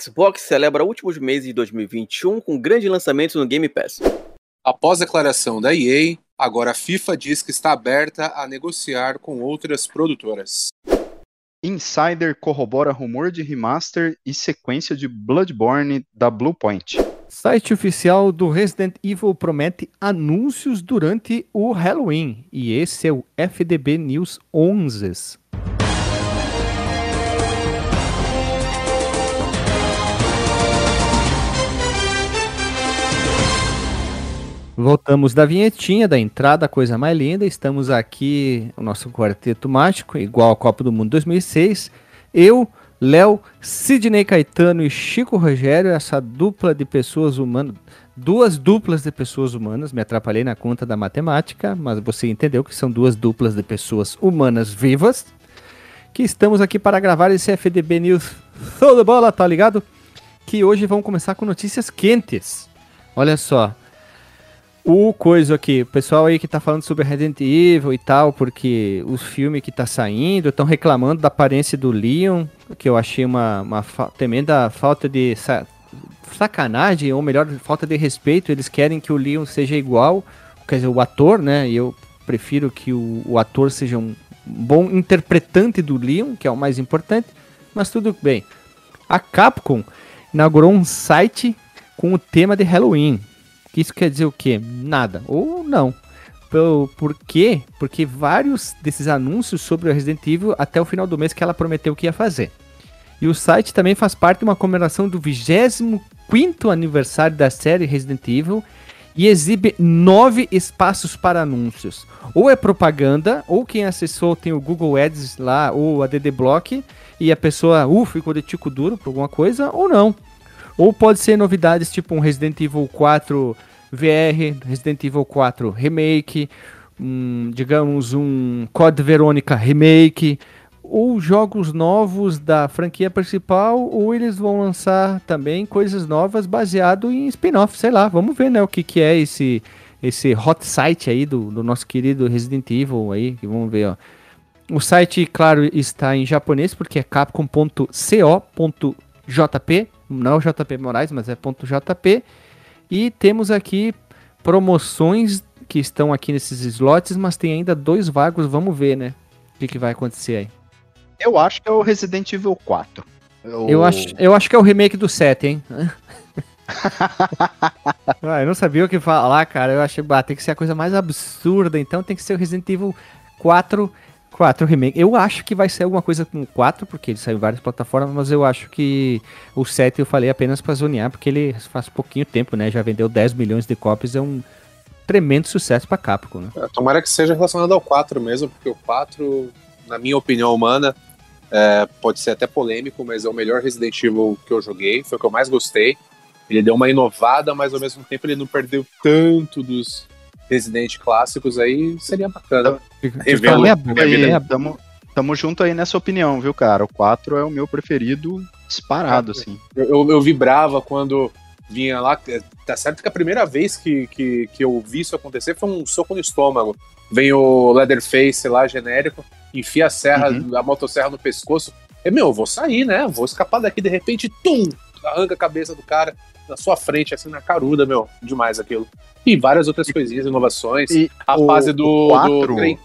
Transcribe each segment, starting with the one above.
Xbox celebra últimos meses de 2021 com grandes lançamentos no Game Pass. Após a declaração da EA, agora a FIFA diz que está aberta a negociar com outras produtoras. Insider corrobora rumor de remaster e sequência de Bloodborne da Bluepoint. Site oficial do Resident Evil promete anúncios durante o Halloween. E esse é o FDB News 11. Voltamos da vinhetinha, da entrada, coisa mais linda. Estamos aqui, o nosso quarteto mágico, igual a Copa do Mundo 2006. Eu, Léo, Sidney Caetano e Chico Rogério, essa dupla de pessoas humanas, duas duplas de pessoas humanas. Me atrapalhei na conta da matemática, mas você entendeu que são duas duplas de pessoas humanas vivas. Que estamos aqui para gravar esse FDB News Show de bola, tá ligado? Que hoje vamos começar com notícias quentes. Olha só, o coisa aqui, o pessoal aí que tá falando sobre Resident Evil e tal, porque os filmes que tá saindo estão reclamando da aparência do Leon, que eu achei uma, uma fa tremenda falta de sa sacanagem, ou melhor, falta de respeito. Eles querem que o Leon seja igual, quer dizer, o ator, né? E eu prefiro que o, o ator seja um bom interpretante do Leon, que é o mais importante, mas tudo bem. A Capcom inaugurou um site com o tema de Halloween. Isso quer dizer o quê? Nada. Ou não. Por quê? Porque vários desses anúncios sobre o Resident Evil até o final do mês que ela prometeu que ia fazer. E o site também faz parte de uma comemoração do 25 aniversário da série Resident Evil e exibe nove espaços para anúncios. Ou é propaganda, ou quem acessou tem o Google Ads lá, ou a DD Block, e a pessoa, uh, ficou de tico duro por alguma coisa, ou não. Ou pode ser novidades tipo um Resident Evil 4 VR, Resident Evil 4 Remake, um, digamos um Code Verônica Remake, ou jogos novos da franquia principal, ou eles vão lançar também coisas novas baseado em spin-off, sei lá, vamos ver né, o que, que é esse, esse hot site aí do, do nosso querido Resident Evil aí, vamos ver, ó. O site, claro, está em japonês, porque é capcom.co.jp, não é JP Moraes, mas é .jp. E temos aqui promoções que estão aqui nesses slots, mas tem ainda dois vagos, vamos ver, né? O que, que vai acontecer aí. Eu acho que é o Resident Evil 4. Eu, eu acho, eu acho que é o remake do 7, hein? ah, eu não sabia o que falar, cara. Eu achei, bah, tem que ser a coisa mais absurda, então tem que ser o Resident Evil 4 4 remake. Eu acho que vai ser alguma coisa com 4, porque ele saiu em várias plataformas, mas eu acho que o 7 eu falei apenas pra zonear, porque ele faz pouquinho tempo, né? Já vendeu 10 milhões de cópias, é um tremendo sucesso pra Capcom, né? É, tomara que seja relacionado ao 4 mesmo, porque o 4, na minha opinião humana, é, pode ser até polêmico, mas é o melhor Resident Evil que eu joguei, foi o que eu mais gostei. Ele deu uma inovada, mas ao mesmo tempo ele não perdeu tanto dos Resident clássicos aí, seria bacana. Revelo é aí, tamo, junto aí nessa opinião, viu, cara? O 4 é o meu preferido disparado, assim. Eu, eu, eu vibrava quando vinha lá. Tá certo que a primeira vez que, que, que eu vi isso acontecer foi um soco no estômago. Vem o Leatherface lá, genérico, enfia a serra, uhum. a motosserra no pescoço. E, meu, eu vou sair, né? Vou escapar daqui, de repente, tum! Arranca a cabeça do cara na sua frente, assim, na caruda, meu. Demais aquilo. E várias outras coisinhas, inovações. E a fase do, 4... do trem.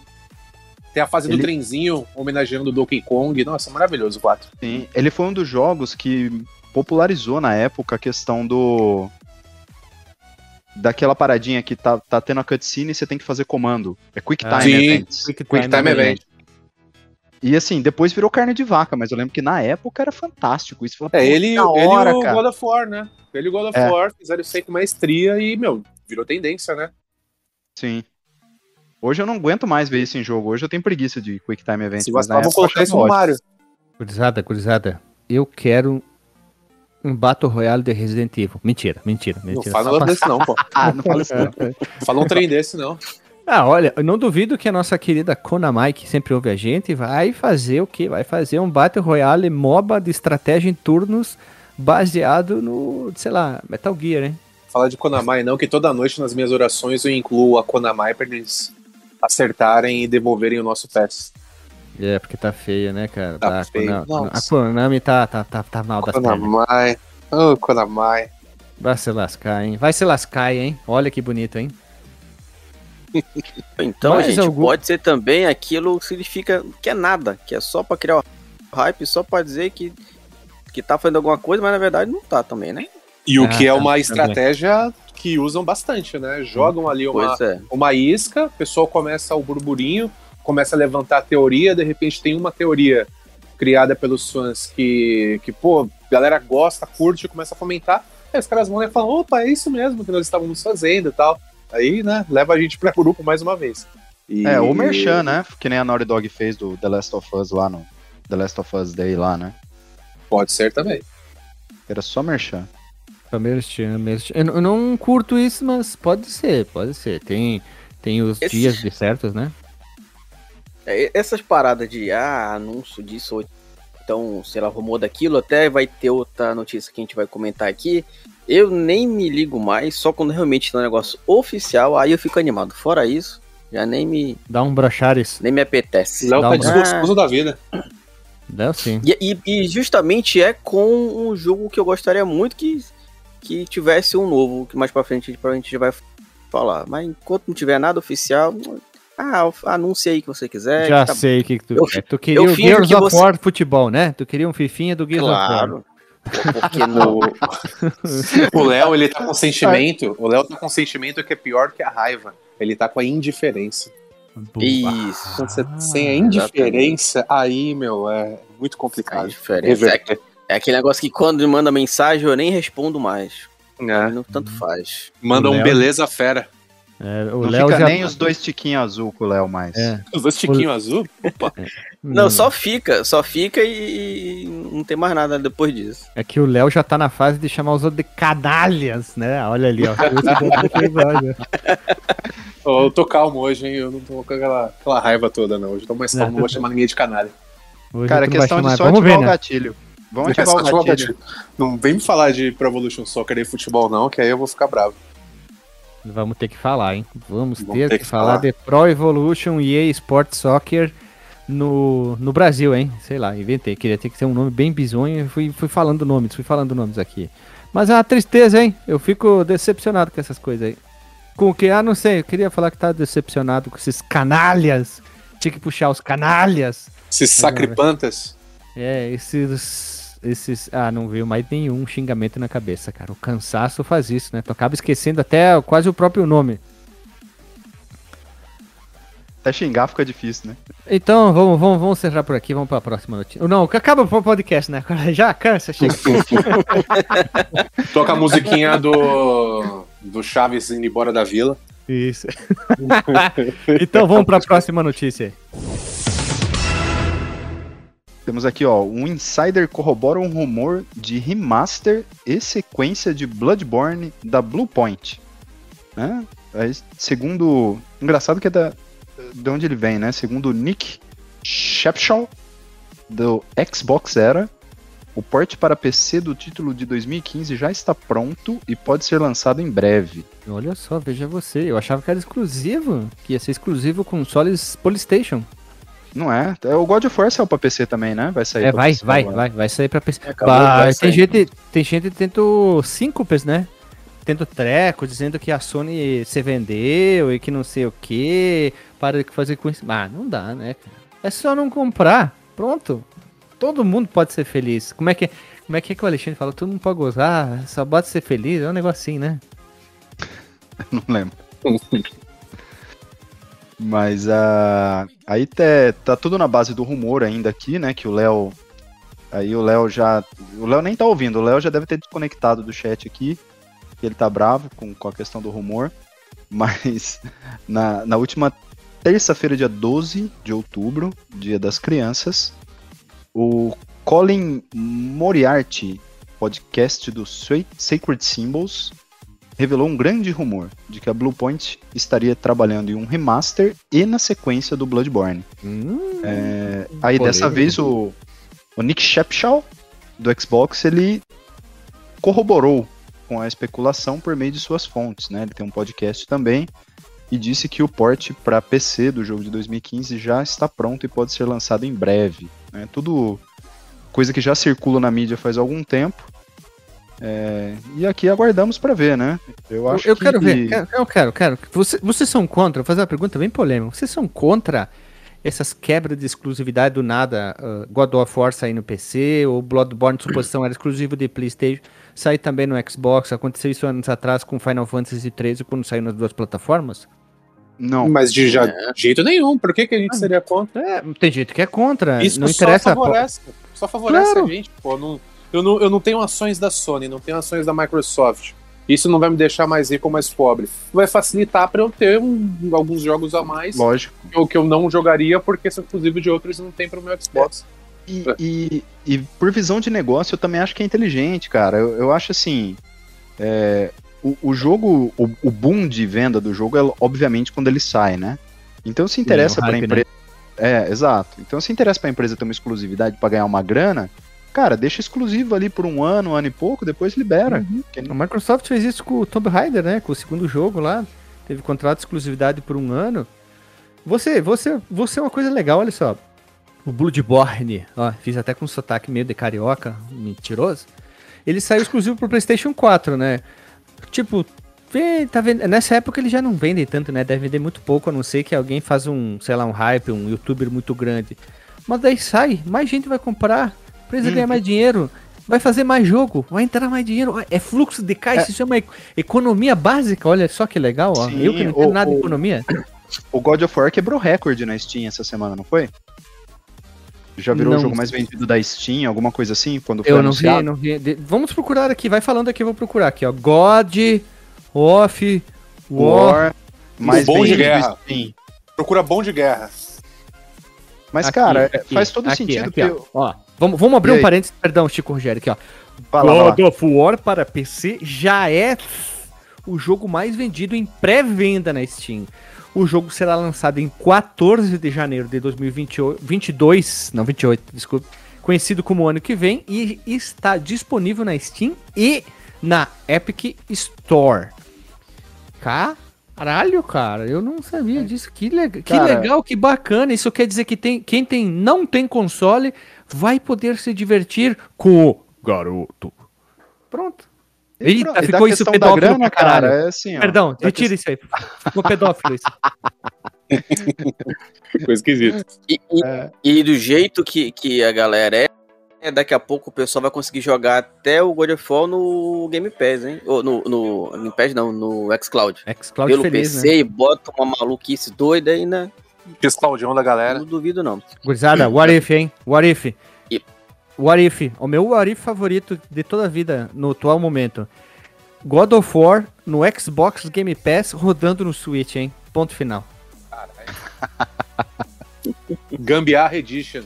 Tem a fase ele... do trenzinho homenageando o Donkey Kong. Nossa, maravilhoso o 4. Sim, ele foi um dos jogos que popularizou na época a questão do. Daquela paradinha que tá, tá tendo a cutscene e você tem que fazer comando. É Quick ah, Time Sim, Event. Quick Time, Quick Time Event. E assim, depois virou carne de vaca, mas eu lembro que na época era fantástico. Isso foi é, ele, hora, ele e o God of War, né? Ele e o God of é. War fizeram isso aí com maestria e, meu, virou tendência, né? Sim. Hoje eu não aguento mais ver isso em jogo. Hoje eu tenho preguiça de Quick Time Event. Se você vamos colocar isso no Mario. Curizada, curizada. Eu quero um Battle Royale de Resident Evil. Mentira, mentira, mentira. Não fala desse não, pô. ah, não fala isso não. fala um trem desse não. Ah, olha, eu não duvido que a nossa querida Konami, que sempre ouve a gente, vai fazer o quê? Vai fazer um Battle Royale MOBA de estratégia em turnos baseado no, sei lá, Metal Gear, hein? Falar de Konami não, que toda noite nas minhas orações eu incluo a Konami para eles acertarem e devolverem o nosso PES. É, porque tá feia, né, cara? Tá feio, Konami, a. Konami tá, tá, tá, tá mal pernas. Konamai. Ô, Konamai. Vai se lascar, hein? Vai se lascar, hein? Olha que bonito, hein? Então, Mais gente, algum- pode ser também aquilo que significa que é nada, que é só pra criar o hype, só pra dizer que, que tá fazendo alguma coisa, mas na verdade não tá também, né? E o Ah, que é tá, uma também. estratégia que usam bastante, né? Jogam ali uma, é. uma isca, o pessoal começa o burburinho, começa a levantar a teoria, de repente tem uma teoria criada pelos fãs que, que pô, a galera gosta, curte, começa a fomentar, aí os caras vão lá e falam, opa, é isso mesmo que nós estávamos fazendo e tal. Aí, né, leva a gente pra grupo mais uma vez. E- É, o Merchan, né? Que nem a Naughty Dog fez do The Last of Us lá no The Last of Us Day lá, né? Pode ser também. Era só Merchan. Merchan, merchan. Eu, eu não curto isso, mas pode ser, pode ser. Tem, tem os Esse- dias de certos, né? É, Essas paradas de ah, anúncio disso, ou então, sei lá, rumor daquilo, até vai ter outra notícia que a gente vai comentar aqui. Eu nem me ligo mais, só quando realmente tá um negócio oficial, aí eu fico animado. Fora isso, já nem me, Dá um brochares. nem me apetece. Léo tá uma- desgostoso da vida. Dá sim. E, e- e justamente é com um jogo que eu gostaria muito que, que tivesse um novo, que mais pra frente a gente já vai falar. Mas enquanto não tiver nada oficial, ah, anuncia aí que você quiser. Já tá sei o que, que tu Eu quer. Tu queria o Gears que of você- War futebol, né? Tu queria um fifinha do Gears of War. Porque no, O Léo, ele tá com sentimento. O Léo tá com sentimento que é pior que a raiva. Ele tá com a indiferença. Isso. Quando você Ah, tem a indiferença, aí, meu, é muito complicado. É, é aquele negócio que quando manda mensagem eu nem respondo mais. É. Não tanto faz. Manda um beleza fera. É, o Não Léo fica já. nem os dois tiquinhos azul com o Léo mais. É. Os dois tiquinhos azul. Não, só fica, só fica e, não tem mais nada depois disso. É que o Léo já tá na fase de chamar os outros de canalhas, né? Olha ali, ó. Ô, eu tô calmo hoje, hein? Eu não tô com aquela, aquela raiva toda, não. Hoje eu tô mais calmo, Não. vou chamar ninguém de canalha. Hoje Cara, questão de chamar. só Vamos ativar ver, o né? gatilho. Vamos É ativar só o ativar o gatilho. gatilho. Não vem me falar de Pro Evolution Soccer e futebol, não, que aí eu vou ficar bravo. Vamos ter que falar, hein? Vamos, Vamos ter, ter que, que falar falar. de Pro Evolution EA Sport Soccer no, no Brasil, hein? Sei lá, inventei. Queria ter que ser um nome bem bizonho e fui, fui falando nomes, fui falando nomes aqui. Mas é uma tristeza, hein? Eu fico decepcionado com essas coisas aí. Com o que? Ah, não sei. Eu queria falar que tá decepcionado com esses canalhas. Tinha que puxar os canalhas. Esses sacripantas. É, esses. Esses. Ah, não veio mais nenhum xingamento na cabeça, cara. O cansaço faz isso, né? Tu acaba esquecendo até quase o próprio nome. Até xingar fica difícil, né? Então, vamos, vamos, vamos encerrar por aqui, vamos pra próxima notícia. Não, acaba o podcast, né? Já cansa, chega. Toca a musiquinha do, do Chaves indo embora da vila. Isso. então vamos pra próxima notícia. Temos aqui, ó, um insider corrobora um rumor de remaster e sequência de Bloodborne da Bluepoint. Né? Aí, segundo. Engraçado que é da. De onde ele vem, né? Segundo Nick Shepshaw, do Xbox Era, o port para PC do título de 2015 já está pronto e pode ser lançado em breve. Olha só, veja você. Eu achava que era exclusivo. Que ia ser exclusivo consoles Polystation. Não é? É, O God of War saiu pra PC também, né? Vai sair É, pra vai, PC vai, agora. vai, vai sair pra PC. Acabou, Bah, tem, gente, tem gente tendo síncopes, né? Tendo treco, dizendo que a Sony se vendeu e que não sei o que, para de fazer com isso. Ah, não dá, né? É só não comprar. Pronto. Todo mundo pode ser feliz. Como é que, como é, que, é que o Alexandre fala? Todo mundo pode gozar, só pode ser feliz. É um negocinho, né? Não lembro. Mas ah, aí tá, tá tudo na base do rumor ainda aqui, né? Que o Léo. Aí o Léo já. O Léo nem tá ouvindo, o Léo já deve ter desconectado do chat aqui. que Ele tá bravo com, com a questão do rumor. Mas na, na última terça-feira, dia 12 de outubro, dia das crianças, o Colin Moriarty, podcast do Sacred Symbols, revelou um grande rumor de que a Bluepoint estaria trabalhando em um remaster e na sequência do Bloodborne. Hum, É, aí polêmico. dessa vez o, o Nick Shepshaw do Xbox ele corroborou com a especulação por meio de suas fontes, né? Ele tem um podcast também e disse que o port para PC do jogo de 2015 já está pronto e pode ser lançado em breve. Né? Tudo coisa que já circula na mídia faz algum tempo. É, e aqui aguardamos para ver, né? Eu acho eu, eu que... quero ver, eu quero, quero. Você, vocês são contra? Vou fazer uma pergunta bem polêmica. Vocês são contra essas quebras de exclusividade do nada? Uh, God of War sair no PC, ou Bloodborne, suposição, era exclusivo de PlayStation, sair também no Xbox. Aconteceu isso anos atrás com Final Fantasy XIII quando saiu nas duas plataformas? Não. Mas de já, é. jeito nenhum. Por que, que a gente ah, seria contra? É, tem gente que é contra. Isso não interessa. Só favorece, só favorece claro. a gente, pô. Não, eu, não, eu não tenho ações da Sony, não tenho ações da Microsoft. Isso não vai me deixar mais rico ou mais pobre. Vai facilitar para eu ter um, alguns jogos a mais. Lógico. O que eu não jogaria porque são exclusivos de outros e não tem para o meu Xbox. É. E, e, e, por visão de negócio, eu também acho que é inteligente, cara. Eu, eu acho assim. É, o, o jogo, o, o, boom de venda do jogo é obviamente quando ele sai, né? Então se interessa para a empresa. Né? É, exato. Então se interessa para a empresa ter uma exclusividade para ganhar uma grana, cara, deixa exclusivo ali por um ano, um ano e pouco, depois libera. Uhum. A Microsoft fez isso com o Tomb Raider, né? Com o segundo jogo lá. Teve contrato de exclusividade por um ano. Você, você, você é uma coisa legal, olha só. O Bloodborne, ó, fiz até com um sotaque meio de carioca, mentiroso. Ele saiu exclusivo pro PlayStation 4, né? Tipo, tá vendo, nessa época ele já não vende tanto, né? Deve vender muito pouco, a não ser que alguém faz um, sei lá, um hype, um youtuber muito grande. Mas daí sai, mais gente vai comprar, empresa hum. ganha mais dinheiro, vai fazer mais jogo, vai entrar mais dinheiro. É fluxo de caixa, é. isso chama economia básica, olha só que legal, ó. Sim, Eu que não entendo nada de economia. O God of War quebrou recorde na Steam essa semana, não foi? Já virou não. o jogo mais vendido da Steam, alguma coisa assim, quando foi Eu não anunciado? vi, não vi. De... Vamos procurar aqui, vai falando aqui, eu vou procurar aqui, ó. God of War. War mais bom de guerra. Steam. Procura bom de guerra. Mas, aqui, cara, aqui, faz todo aqui, sentido. Aqui, eu... ó. Vamos, vamos abrir um parênteses, perdão, Chico Rogério, aqui, ó. Fala, God of War para PC já é o jogo mais vendido em pré-venda na Steam. O jogo será lançado em 14 de janeiro de 2022, não 28, desculpe, conhecido como ano que vem e está disponível na Steam e na Epic Store. Caralho, cara, eu não sabia disso. Que, le que legal, que bacana. Isso quer dizer que tem, quem tem, não tem console vai poder se divertir com o garoto. Pronto. Eita, e ficou isso pedófilo grana, pra caralho. Cara, é assim, ó, Perdão, retira isso aí. Ficou pedófilo isso. Ficou esquisito. E, e, é. e, do jeito que, que a galera é, é, daqui a pouco o pessoal vai conseguir jogar até o God of War no Game Pass, hein? Ou no, no Game Pass não, no xCloud. xCloud Pelo feliz, PC né? e bota uma maluquice doida aí, né? xCloudão da galera. Não duvido não. Gurizada, what if, hein? What if? What If, o meu What If favorito de toda a vida no atual momento. God of War no Xbox Game Pass rodando no Switch, hein? Ponto final. Gambiarra Edition.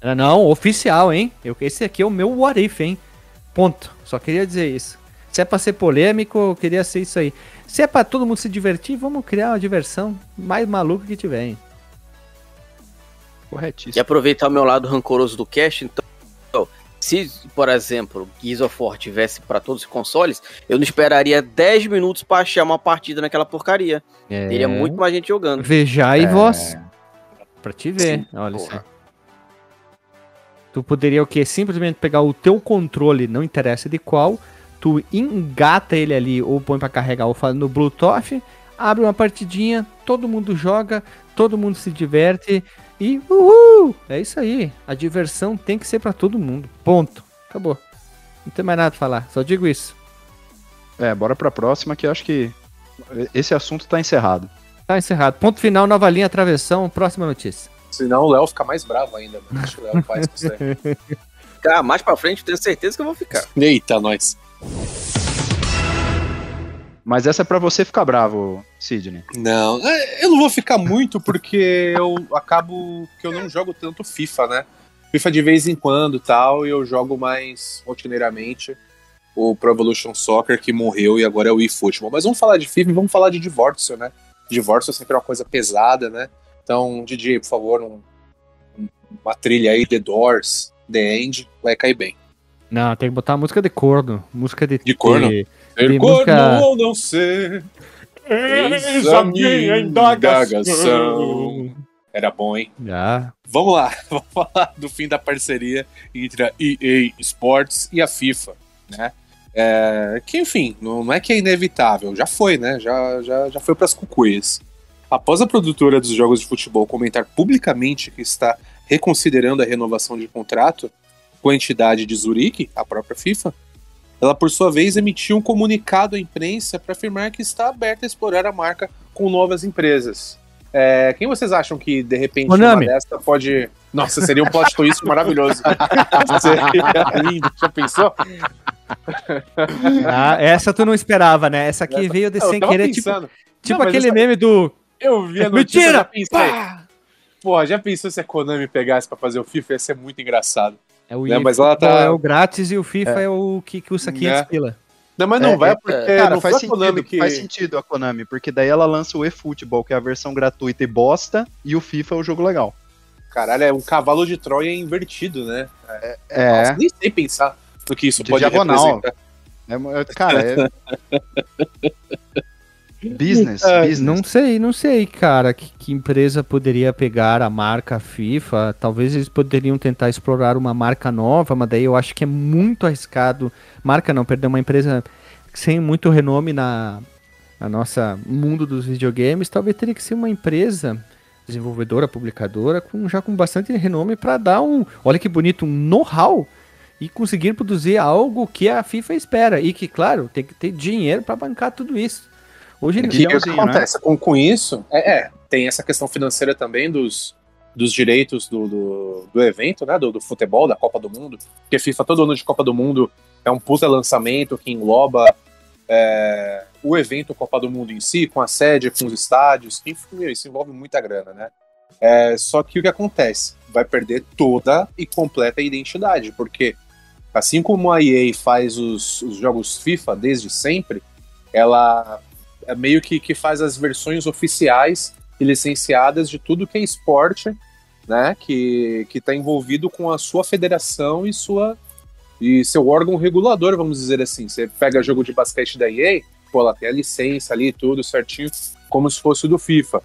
Ah, não, oficial, hein? Eu, esse aqui é o meu What If, hein? Ponto. Só queria dizer isso. Se é pra ser polêmico, eu queria ser isso aí. Se é pra todo mundo se divertir, vamos criar uma diversão mais maluca que tiver, hein? Corretíssimo. E aproveitar o meu lado rancoroso do cast, então se, por exemplo, Gears of War tivesse para todos os consoles, eu não esperaria 10 minutos para achar uma partida naquela porcaria. É. Teria muito mais gente jogando. Veja e é. voz. Pra te ver. Sim, Olha só. Tu poderia o quê? Simplesmente pegar o teu controle, não interessa de qual, tu engata ele ali ou põe para carregar ou faz no Bluetooth, abre uma partidinha, todo mundo joga, todo mundo se diverte e uhul! É isso aí. A diversão tem que ser para todo mundo. Ponto. Acabou. Não tem mais nada pra falar. Só digo isso. É, bora pra próxima que eu acho que esse assunto tá encerrado. Tá encerrado. Ponto final, nova linha, travessão, próxima notícia. Senão o Léo fica mais bravo ainda, mano. Acho que o Léo faz com você. Cara, mais pra frente tenho certeza que eu vou ficar. Eita, nós. Mas essa é para você ficar bravo, Sidney. Não, é, eu não vou ficar muito porque eu acabo que eu não jogo tanto FIFA, né? FIFA de vez em quando tal, e eu jogo mais rotineiramente o Pro Evolution Soccer que morreu e agora é o eFootball. Mas vamos falar de FIFA e vamos falar de divórcio, né? Divórcio sempre é uma coisa pesada, né? Então, DJ, por favor, um, uma trilha aí, The Doors, The End, vai cair bem. Não, tem que botar música de corno. Música de. De corno? De, Ser corno música... ou não ser. Eis a minha indagação. Era bom, hein? Já. Vamos lá, vamos falar do fim da parceria entre a EA Sports e a FIFA, né? É, que, enfim, não, não é que é inevitável, já foi, né? Já, já, já foi para as cucuias. Após a produtora dos jogos de futebol comentar publicamente que está reconsiderando a renovação de contrato com a entidade de Zurique, a própria FIFA, ela, por sua vez, emitiu um comunicado à imprensa para afirmar que está aberta a explorar a marca com novas empresas. É, quem vocês acham que, de repente, Konami. uma dessa pode. Nossa, seria um plot twist maravilhoso. seria lindo. Já pensou? Ah, essa tu não esperava, né? Essa aqui veio de Eu sem querer, tipo, pensando. tipo Não, mas aquele essa- meme do. Eu vi a É notícia, mentira! já pensei. Porra, já pensou se a Konami pegasse pra fazer o FIFA? Ia ser muito engraçado. É o Né, mas ela tá- é o grátis e o FIFA é, o que custa 500 Né? pila. Não, mas não É, vai é, porque Cara, não faz a Konami sentido, que... faz sentido a Konami, porque daí ela lança o eFootball, que é a versão gratuita e bosta, e o FIFA é o jogo legal. Caralho, é um cavalo de Troia invertido, né? É, Nossa, nem sei pensar no que isso De pode diagonal. representar. é- é- cara, é... business, É, business. Não sei, não sei, cara, que, que empresa poderia pegar a marca FIFA. Talvez eles poderiam tentar explorar uma marca nova, mas daí eu acho que é muito arriscado. Marca não, perdão, uma empresa sem muito renome na, na nossa mundo dos videogames. Talvez teria que ser uma empresa desenvolvedora, publicadora, com, já com bastante renome para dar um, olha que bonito, um know-how e conseguir produzir algo que a FIFA espera. E que, claro, tem que ter dinheiro para bancar tudo isso. Hoje E em o que dia, Leãozinho, acontece com, com isso? É, é, tem essa questão financeira também dos, dos direitos do, do, do evento, né? Do, do futebol, da Copa do Mundo. Porque FIFA, todo ano de Copa do Mundo, é um puta lançamento que engloba é, o evento Copa do Mundo em si, com a sede, com os estádios, que meu, isso envolve muita grana, né? É, só que o que acontece? Vai perder toda e completa identidade, porque assim como a EA faz os, os jogos FIFA desde sempre, ela é meio que, que faz as versões oficiais e licenciadas de tudo que é esporte, né? Que, que tá envolvido com a sua federação e sua e seu órgão regulador, vamos dizer assim. Você pega jogo de basquete da EA, pô, ela tem a licença ali, tudo certinho, como se fosse do FIFA.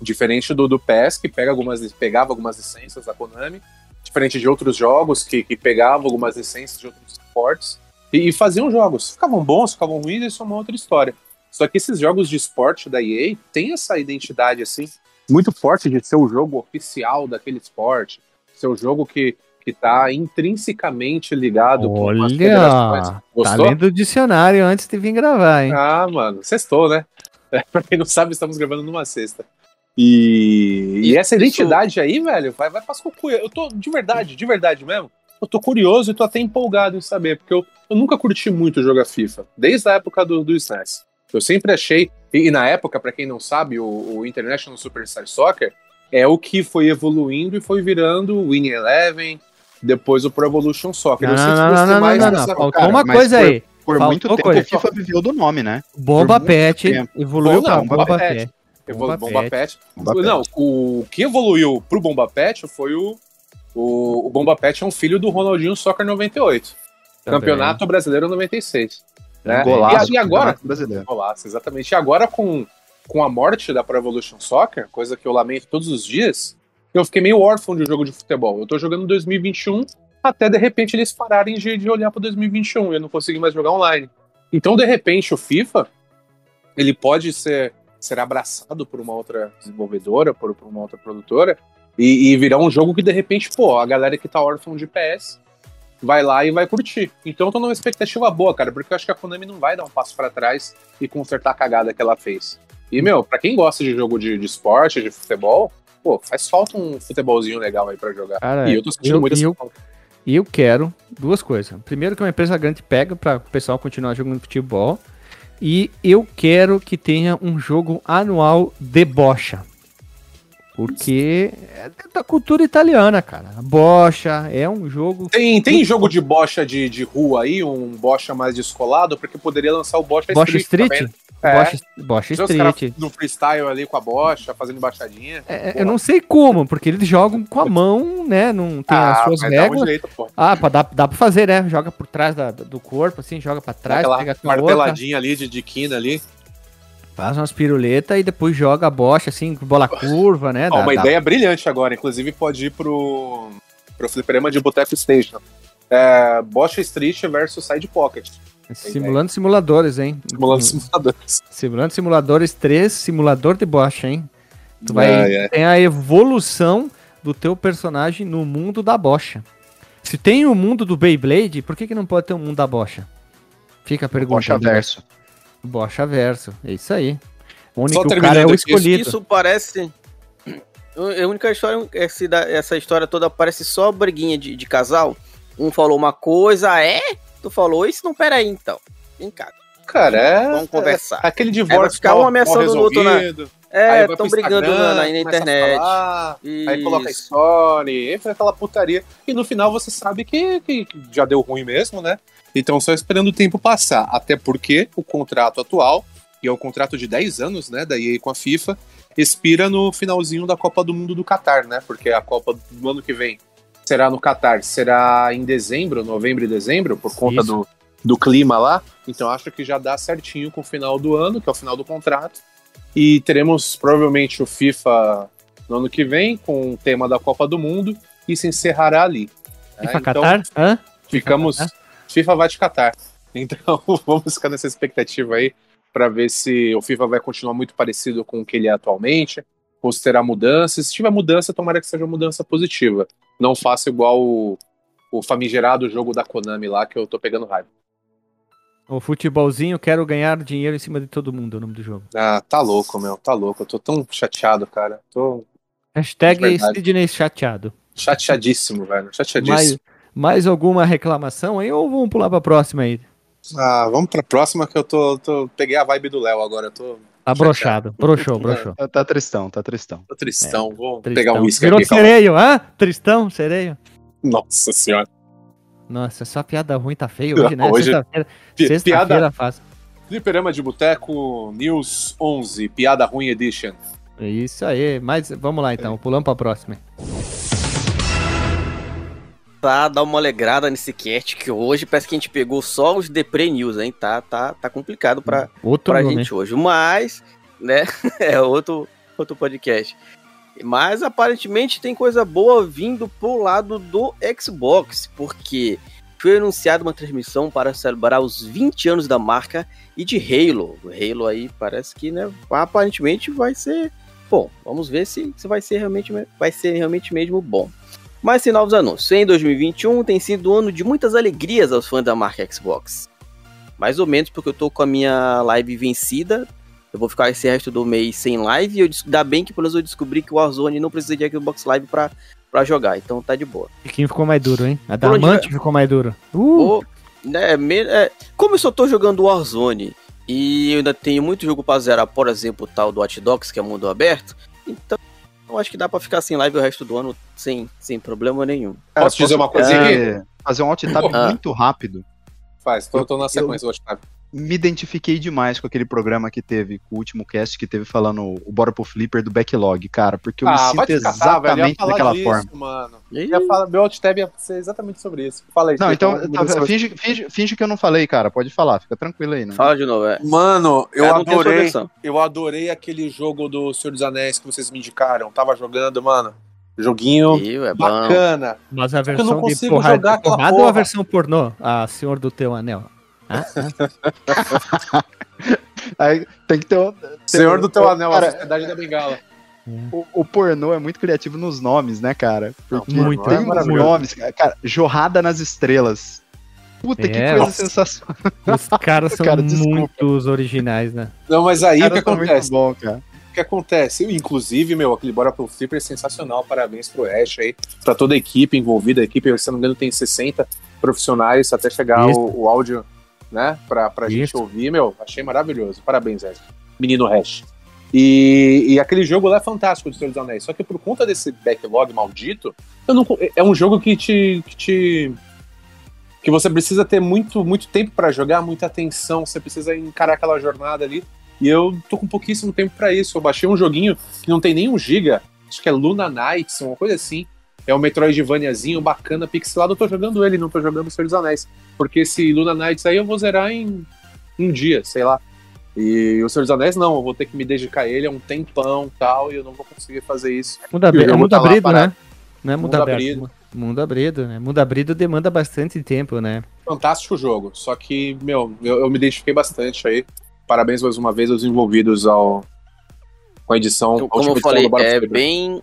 Diferente do, do PES, que pega algumas, pegava algumas licenças da Konami, diferente de outros jogos que, que algumas licenças de outros esportes e, e faziam jogos. Ficavam bons, ficavam ruins, isso é uma outra história. Só que esses jogos de esporte da EA têm essa identidade, assim, muito forte de ser o jogo oficial daquele esporte, ser o jogo que, que tá intrinsecamente ligado com as federações. Olha, tá Gostou? lendo o dicionário antes de vir gravar, hein? Ah, mano, sextou, né? pra quem não sabe, estamos gravando numa sexta. E, e essa identidade aí, velho, vai, vai pras cucuia. Eu tô, de verdade, de verdade mesmo, eu tô curioso e tô até empolgado em saber, porque eu, eu nunca curti muito jogar FIFA, desde a época do, do SNES. Eu sempre achei, e, e na época, pra quem não sabe, o, o International Superstar Soccer é o que foi evoluindo e foi virando o Winning Eleven, depois o Pro Evolution Soccer. Não, Eu não, sempre não, gostei não, não, mais não, não. dessa- Faltou cara, uma coisa por- aí. Por Faltou muito tempo coisa. o FIFA viveu do nome, né? Bomba Pet tempo. evoluiu não, Bomba, Bomba Pet. Evolu- Bomba Bomba Pet. Pet. Bomba Não, o que evoluiu pro Bomba Pet foi o. O, o Bomba Pet é um filho do Ronaldinho Soccer 98. Também. Campeonato Brasileiro 96. Né? Golaço e, e agora. Brasileiro. Golaço, exatamente. E agora com, com a morte da Pro Evolution Soccer, coisa que eu lamento todos os dias, eu fiquei meio órfão de jogo de futebol. Eu tô jogando 2021 até de repente eles pararem de, de olhar para 2021 e eu não consegui mais jogar online. Então, de repente, o FIFA ele pode ser, ser abraçado por uma outra desenvolvedora, por, por uma outra produtora, e, e virar um jogo que, de repente, pô, a galera que tá órfão de PS vai lá e vai curtir. Então, eu tô numa expectativa boa, cara, porque eu acho que a Konami não vai dar um passo para trás e consertar a cagada que ela fez. E, meu, pra quem gosta de jogo de, de esporte, de futebol, pô, faz falta um futebolzinho legal aí pra jogar. Cara, e eu tô sentindo eu- muito eu-. E eu quero duas coisas. Primeiro, que uma empresa grande pega para o pessoal continuar jogando futebol. E eu quero que tenha um jogo anual de bocha. Porque é da cultura italiana, cara. Bocha é um jogo. Tem, tem jogo de bocha de, de rua aí, um bocha mais descolado, porque poderia lançar o bocha, Bocha Street? também. É. Bocha, Street. no freestyle ali com a bocha, fazendo embaixadinha. É, eu não sei como, porque eles jogam com a mão, né? Não tem as suas dá um regras. jeito. Ah, pra, dá, dá pra fazer, né? Joga por trás da- do corpo, assim, joga pra trás, aquela pega outra. marteladinha ali de, de quina ali. Faz umas piruletas e depois joga a bocha assim, bola curva, né? Ó, uma dá- ideia brilhante agora, inclusive pode ir pro, pro fliperama de Boteco Station. É, Bosch Street versus Side Pocket. Simulando simuladores, hein? Simulando simuladores. Simulando simuladores 3, simulador de bocha, hein? Tu vai Ai, ai. tem a evolução do teu personagem no mundo da bocha. Se tem o mundo do Beyblade, por que, que não pode ter o mundo da bocha? Fica a pergunta. Bocha verso. Bocha verso. É isso aí. O único Só o cara é o escolhido. Isso parece. A única história, esse da- essa história toda parece só briguinha de, de casal. Um falou uma coisa, ah, é? Tu falou isso? Não, pera aí então. Vem cá. Cara, é. Vamos conversar. é aquele É, vai divórcio ficar um mal- ameaçando o outro na-. Aí É, estão brigando na, na a internet. falar, Aí coloca Isso. story, aí faz aquela putaria. E no final você sabe que, que já deu ruim mesmo, né? Então só esperando o tempo passar. Até porque o contrato atual, que é o contrato de 10 anos, né, da EA com a FIFA, expira no finalzinho da Copa do Mundo do Catar, né? Porque a Copa do ano que vem será no Catar, será em dezembro, novembro e dezembro, por conta Isso. do, do clima lá. Então acho que já dá certinho com o final do ano, que é o final do contrato. E teremos provavelmente o FIFA no ano que vem, com o tema da Copa do Mundo, e se encerrará ali. né? FIFA Então, Qatar? Hã? ficamos. Qatar? FIFA vai te catar. Então vamos ficar nessa expectativa aí para ver se o FIFA vai continuar muito parecido com o que ele é atualmente, ou se terá mudanças. Se tiver mudança, tomara que seja uma mudança positiva. Não faça igual o, o famigerado jogo da Konami lá, que eu tô pegando raiva. O futebolzinho, quero ganhar dinheiro em cima de todo mundo, é o nome do jogo. Ah, tá louco, meu, tá louco. Eu tô tão chateado, cara. Tô Hashtag. Sidney chateado. chateadíssimo, velho. Chateadíssimo. Mais, mais alguma reclamação aí ou vamos pular pra próxima aí? Ah, vamos pra próxima que eu tô, tô- Peguei a vibe do Léo agora, eu tô, Tá broxado. Broxou, broxou. Tá, tá tristão, tá tristão. tô tristão. Vou Tristão. pegar um whisky Virou aqui. sereio, hã? Tristão, sereio. Nossa senhora. Nossa, só piada ruim tá feio hoje, né? Hoje- Sexta-feira sexta-feira piada, faz. Fliperama de Boteco News 11, Piada Ruim Edition. Isso aí, mas vamos lá então, pulamos pra próxima. Tá, dá uma alegrada nesse cast, que hoje parece que a gente pegou só os Depre News, hein? Tá, tá, tá complicado pra, Outro pra nome. gente hoje. Mas, né, é outro, outro podcast. Mas aparentemente tem coisa boa vindo pro lado do Xbox, porque foi anunciada uma transmissão para celebrar os 20 anos da marca e de Halo. O Halo aí parece que, né, aparentemente vai ser bom. Vamos ver se, se vai ser realmente vai ser realmente mesmo bom. Mas sem novos anúncios. Em 2021 tem sido um ano de muitas alegrias aos fãs da marca Xbox. Mais ou menos porque eu tô com a minha live vencida. Eu vou ficar esse resto do mês sem live. E eu dá bem que pelo menos eu descobri que o Warzone não precisa de Xbox Live pra, pra jogar. Então tá de boa. E quem ficou mais duro, hein? A Damante ficou mais duro. Uh, Ou, né, me- é, como eu só tô jogando Warzone e eu ainda tenho muito jogo pra zerar, por exemplo, o tal do Hot Dogs, que é mundo aberto, então eu acho que dá pra ficar sem live o resto do ano sem, sem problema nenhum. Posso dizer uma coisinha aqui? fazer, um alt tab Ah. muito rápido. Faz, tô, tô na Eu- sequência do WhatsApp. Me identifiquei demais com aquele programa que teve, com o último cast que teve falando o Bora pro Flipper do backlog, cara, porque eu me Ah, vai sinto catar. Eu exatamente daquela disso, forma. mano. Eu falar, meu alt tab ia ser exatamente sobre isso. Fala aí. Não, então, me tá, finge, finge, finge que eu não falei, cara. Pode falar, fica tranquilo aí, né? Fala de novo, é. Mano, eu a sua adorei. versão. Eu adorei aquele jogo do Senhor dos Anéis que vocês me indicaram. Tava jogando, mano. Joguinho Ih, é bom. bacana. mas a eu não versão de consigo porrada, jogar aquela porrada ou a versão pornô? A Senhor do Teu Anel. Aí tem que ter um, Senhor do Teu Anel, Cara, a Sociedade da Bengala. o, o pornô é muito criativo nos nomes, né, cara? Porque muito, tem é uns maravilhoso. nomes, cara, Jorrada nas Estrelas. Puta, que É, coisa nossa. sensacional. Os caras são Cara, muitos originais, né? Não, mas aí o que tá muito acontece? bom, cara. O que acontece? Inclusive, meu, aquele Bora pro Flipper é sensacional. Parabéns pro Ash aí, pra toda a equipe envolvida. A equipe, se não me engano, tem 60 profissionais até chegar o, o áudio, né, pra, pra gente ouvir, meu. Achei maravilhoso. Parabéns, Ash. Menino Hash. E, e aquele jogo lá é fantástico do Senhor dos Anéis. Só que por conta desse backlog maldito, eu não, é um jogo que te. Que, te, que você precisa ter muito, muito tempo pra jogar, muita atenção. Você precisa encarar aquela jornada ali. E eu tô com pouquíssimo tempo pra isso. Eu baixei um joguinho que não tem nem um giga. Acho que é Luna Knights, uma coisa assim. É um Metroidvaniazinho bacana, pixelado. Eu tô jogando ele, não tô jogando o Senhor dos Anéis. Porque esse Luna Knights aí eu vou zerar em um dia, sei lá. E o Senhor dos Anéis, não, eu vou ter que me dedicar a ele há um tempão tal, e eu não vou conseguir fazer isso. Abri é tá parado. né? Não é Mundo aberto. abrido. Mundo abrido, né? Mundo abrido demanda bastante tempo, né? Fantástico jogo, só que, meu, eu, eu me identifiquei bastante aí. Parabéns mais uma vez aos envolvidos ao, com a edição. A como última eu falei, é bem,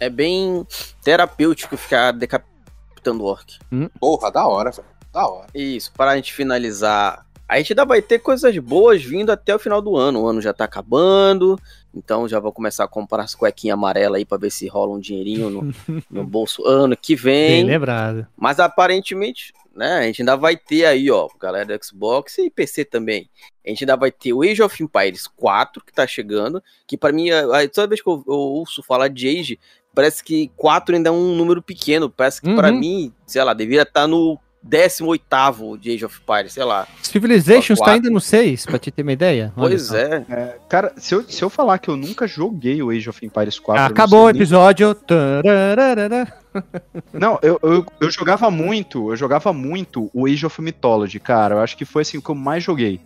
é bem terapêutico ficar decapitando orc. Porra, da hora, velho. Da hora. Isso, para a gente finalizar, a gente ainda vai ter coisas boas vindo até o final do ano. O ano já tá acabando, então já vou começar a comprar as cuequinhas amarelas aí para ver se rola um dinheirinho no, no bolso ano que Bem vem. lembrado. Mas aparentemente, né, a gente ainda vai ter aí, ó, galera do Xbox e PC também. A gente ainda vai ter o Age of Empires 4 que tá chegando, que pra mim, toda vez que eu, eu ouço falar de Age, parece que 4 ainda é um número pequeno, parece que pra Uhum. mim, sei lá, deveria estar no 18º de Age of Empires, sei lá. Civilizations tá ainda no 6, pra te ter uma ideia. Olha Pois só. é. Cara, se eu, se eu falar que eu nunca joguei o Age of Empires 4. eu não Acabou o nem- episódio. Tararara. Não, eu, eu, eu jogava muito, eu jogava muito o Age of Mythology, cara. Eu acho que foi assim o que eu mais joguei.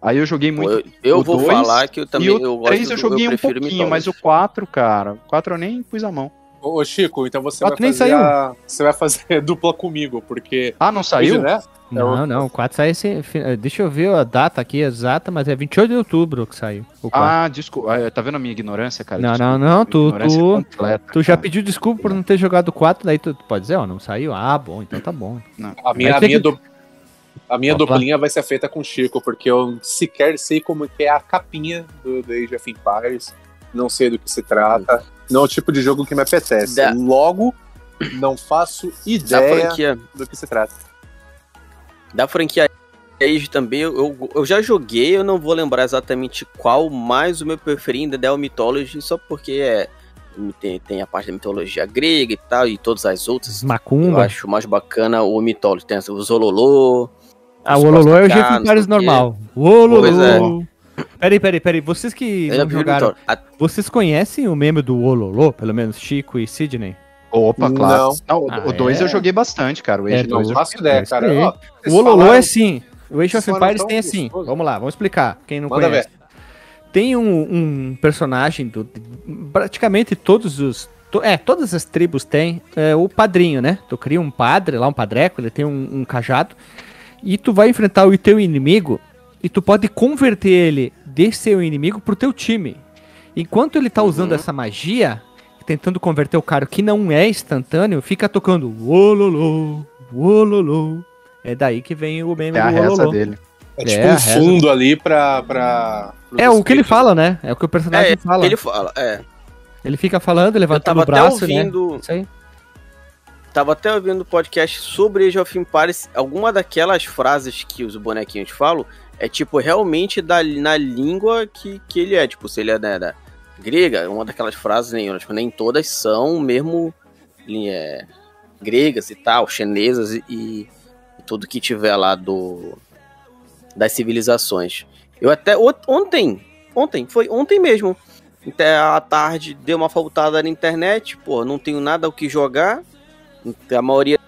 Aí eu joguei muito. eu eu o vou dois falar que eu também e o eu gosto 3 eu joguei um pouquinho, mas o Mythology. 4, cara. O 4 eu nem pus a mão. Ô, Chico, então você vai nem fazer saiu. a- Você vai fazer dupla comigo, porque... Ah, não saiu? né? É Não, não, o 4 sai esse. fi- Deixa eu ver a data aqui exata, mas é 28 de outubro que saiu. O 4. Ah, desculpa. Ah, Tá vendo a minha ignorância, cara? Não, Desculpa. não, não, tu- tu- completa, tu já pediu desculpa por não ter jogado o 4, daí tu tu pode dizer, ó, não saiu? Ah, bom, então tá bom. A minha, a minha, que- du- a minha Opa. duplinha vai ser feita com o Chico, porque eu sequer sei como é a capinha do, do Age of Empires. Não sei do que se trata. Não é o tipo de jogo que me apetece. Da- Logo, não faço ideia do que se trata. Da franquia Age também, eu, eu já joguei, eu não vou lembrar exatamente qual, mas o meu preferido é o Mythology, só porque é, tem, tem a parte da mitologia grega e tal, e todas as outras. Eu Macumba. acho mais bacana o Mythology. Tem o Zololô. Ah, os o Ololô é o Jeff normal. O Ololô. Pois é. Peraí, peraí, peraí. Vocês que Eu não jogaram, vocês conhecem o meme do Ololô? Pelo menos Chico e Sidney? Opa, claro. Não. Não, Ah, o 2 é? eu joguei bastante, cara. O É, Age Não 2 eu faço ideia, cara. Ó, O Ololô falaram- é assim. O Age of Empires tem assim. gostoso. Vamos lá, vamos explicar. Quem não Manda conhece. Tem um, um personagem do. Praticamente todos os. to- é, todas as tribos têm é, o padrinho, né? Tu cria um padre lá, um padreco, ele tem um, um cajado. E tu vai enfrentar o teu inimigo. E tu pode converter ele de seu inimigo pro teu time. Enquanto ele tá usando essa magia, tentando converter o cara que não é instantâneo, fica tocando Ololô, Ololô. É daí que vem o meme É a do reza Ololô. dele. É tipo É, um a reza. fundo ali pra. pra É o que ele fala, né? É o que o personagem É, fala. ele fala, é. Ele fica falando, levantando o até braço, né? ouvindo. Isso aí. Tava até ouvindo podcast sobre Age of Empires. Alguma daquelas frases que os bonequinhos falam é tipo realmente da, na língua que, que ele é. Tipo, se ele é né, da grega, uma daquelas frases, nem, tipo, nem todas são mesmo é, gregas e tal, chinesas e, e tudo que tiver lá do das civilizações. Eu até ontem, ontem, foi ontem mesmo, até à tarde deu uma faltada na internet, pô, não tenho nada o que jogar. A maioria,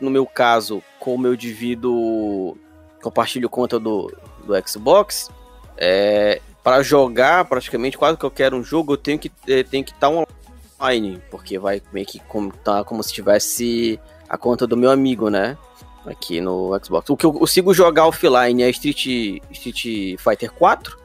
no meu caso, como eu divido, compartilho conta do, do Xbox, é, para jogar praticamente quase que eu quero um jogo, eu tenho que eh, tenho que estar online, porque vai meio que como, tá, como se tivesse a conta do meu amigo, né? Aqui no Xbox. O que eu consigo jogar offline é Street, Street Fighter 4,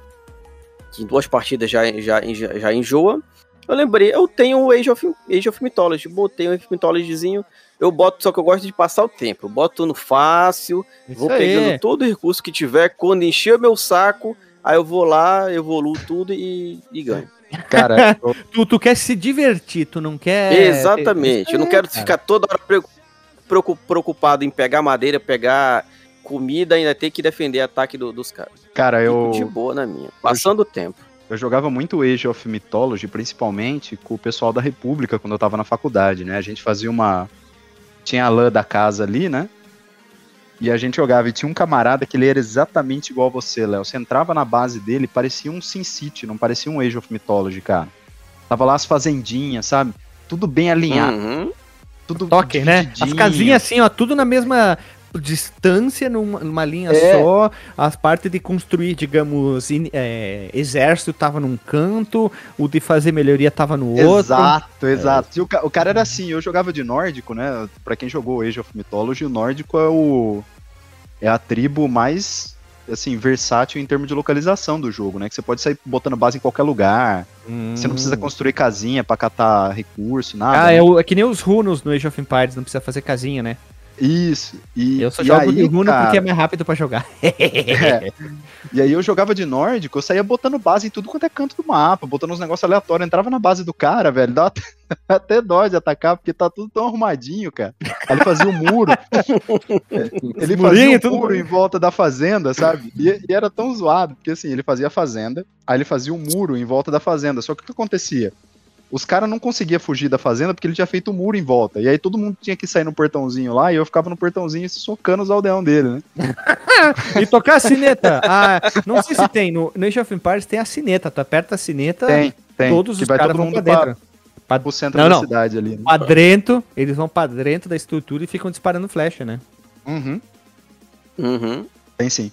que em duas partidas já, já, já, enjoa. Eu lembrei, eu tenho o Age of, Age of Mythology, botei um Age of Mythologyzinho, eu boto, só que eu gosto de passar o tempo, eu boto no fácil, Isso vou aí. pegando todo o recurso que tiver, quando encher o meu saco, aí eu vou lá, evoluo tudo e, e ganho. Cara, eu- Tu, tu quer se divertir, tu não quer. Exatamente, eu não quero cara. ficar toda hora preocu- preocu- preocupado em pegar madeira, pegar comida, ainda ter que defender ataque do- dos caras. cara, eu, de boa na minha, passando o tempo. eu jogava muito Age of Mythology, principalmente com o pessoal da República, quando eu tava na faculdade, né? A gente fazia uma. Tinha a lã da casa ali, né? E a gente jogava. E tinha um camarada que ele era exatamente igual a você, Léo. Você entrava na base dele, parecia um Sin City, não parecia um Age of Mythology, cara. Tava lá as fazendinhas, sabe? Tudo bem alinhado, Uhum. tudo Toque, né? As casinhas assim, ó, tudo na mesma distância numa, numa linha É. só, as partes de construir, digamos, in- é, exército tava num canto, o de fazer melhoria tava no outro. Exato, exato. E o, o cara era assim, eu jogava de nórdico, né? Pra quem jogou Age of Mythology, o nórdico é o. É a tribo mais, assim, versátil em termos de localização do jogo, né? Que você pode sair botando base em qualquer lugar. Você não precisa construir casinha pra catar recurso, nada. Ah, né? é, o- é que nem os runos no Age of Empires, não precisa fazer casinha, né? Isso. E, Eu só e jogo aí, de runo cara, porque é mais rápido pra jogar. É. E aí eu jogava de nórdico, eu saía botando base em tudo quanto é canto do mapa, botando uns negócios aleatórios, entrava na base do cara, velho, dá até, até dó de atacar, porque tá tudo tão arrumadinho, cara. Aí ele fazia um muro, ele fazia um tudo muro em volta da fazenda, sabe? E, e era tão zoado, porque assim, ele fazia a fazenda, aí ele fazia um muro em volta da fazenda, só que o que acontecia? Os caras não conseguiam fugir da fazenda porque ele tinha feito um muro em volta. E aí todo mundo tinha que sair no portãozinho lá, e eu ficava no portãozinho socando os aldeão dele, né? E tocar a sineta. Ah, não sei se tem. No, Age of Empires tem a sineta. Tu aperta a sineta, Tem, tem. todos que os caras vão mundo pra dentro. Pra, pro centro Não, da não. cidade ali. Né? pra dentro, eles vão pra dentro da estrutura e ficam disparando flecha, né? Uhum, Uhum. tem sim.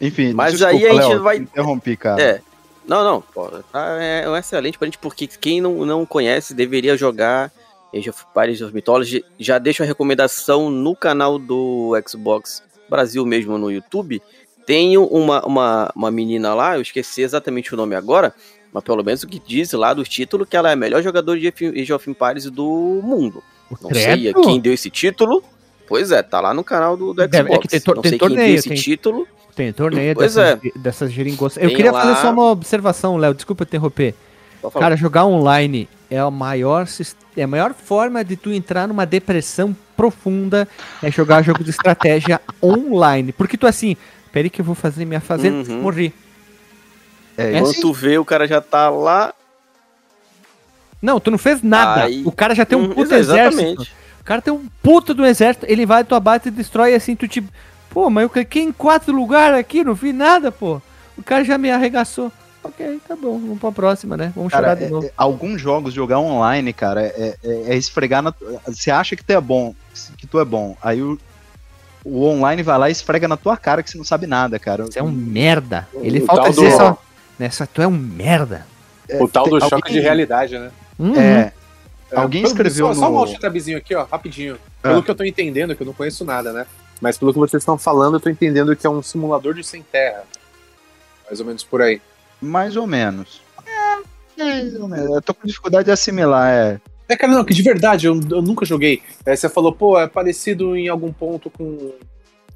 Enfim, Mas aí a gente Léo, vai- Interrompi, cara. É. Não, não, pô, tá, é, é excelente pra gente, porque quem não, não conhece deveria jogar Age of Empires, of Mythology. Já deixo a recomendação no canal do Xbox Brasil mesmo no YouTube. Tem uma, uma, uma menina lá, eu esqueci exatamente o nome agora, mas pelo menos o que diz lá do título, que ela é a melhor jogadora de Age of Empires do mundo. Não sei quem deu esse título. Pois é, tá lá no canal do, do Xbox. É que tem tor- não tem sei quem torneio, deu esse tem- título. Tem torneio Pois dessas, dessas geringonças. Eu queria lá- fazer só uma observação, Léo. Desculpa interromper. Cara, jogar online é a maior é a maior forma de tu entrar numa depressão profunda é jogar jogo de estratégia online. Porque tu assim, peraí que eu vou fazer minha fazenda, Uhum. morri. É, É Quando assim. tu vê, o cara já tá lá. Não, tu não fez nada. Aí- O cara já tem um puto exatamente. exército. O cara tem um puto do exército, ele vai tua base e destrói assim, tu tipo, pô, mas eu cliquei em quatro lugares aqui, não vi nada, pô. O cara já me arregaçou. Ok, tá bom, vamos pra próxima, né? Vamos Cara, chorar de é- novo. é- alguns jogos jogar online, cara, é, é- é esfregar na. Você acha que tu é bom, que tu é bom. Aí o, o online vai lá e esfrega na tua cara que você não sabe nada, cara. Você é um merda. Ele O falta dizer do- só. Nessa, tu é um merda. O tal do tem- choque de alguém- realidade, né? Uhum. É. Alguém pelo- escreveu só, só um no- altabizinho aqui, ó, rapidinho. Ah. Pelo que eu tô entendendo, que eu não conheço nada, né? Mas pelo que vocês estão falando, eu tô entendendo que é um simulador de sem terra. Mais ou menos por aí. Mais ou menos. É, mais ou menos. Eu tô com dificuldade de assimilar, é. É, cara, não, que de verdade, eu, eu nunca joguei. É, você falou, pô, é parecido em algum ponto com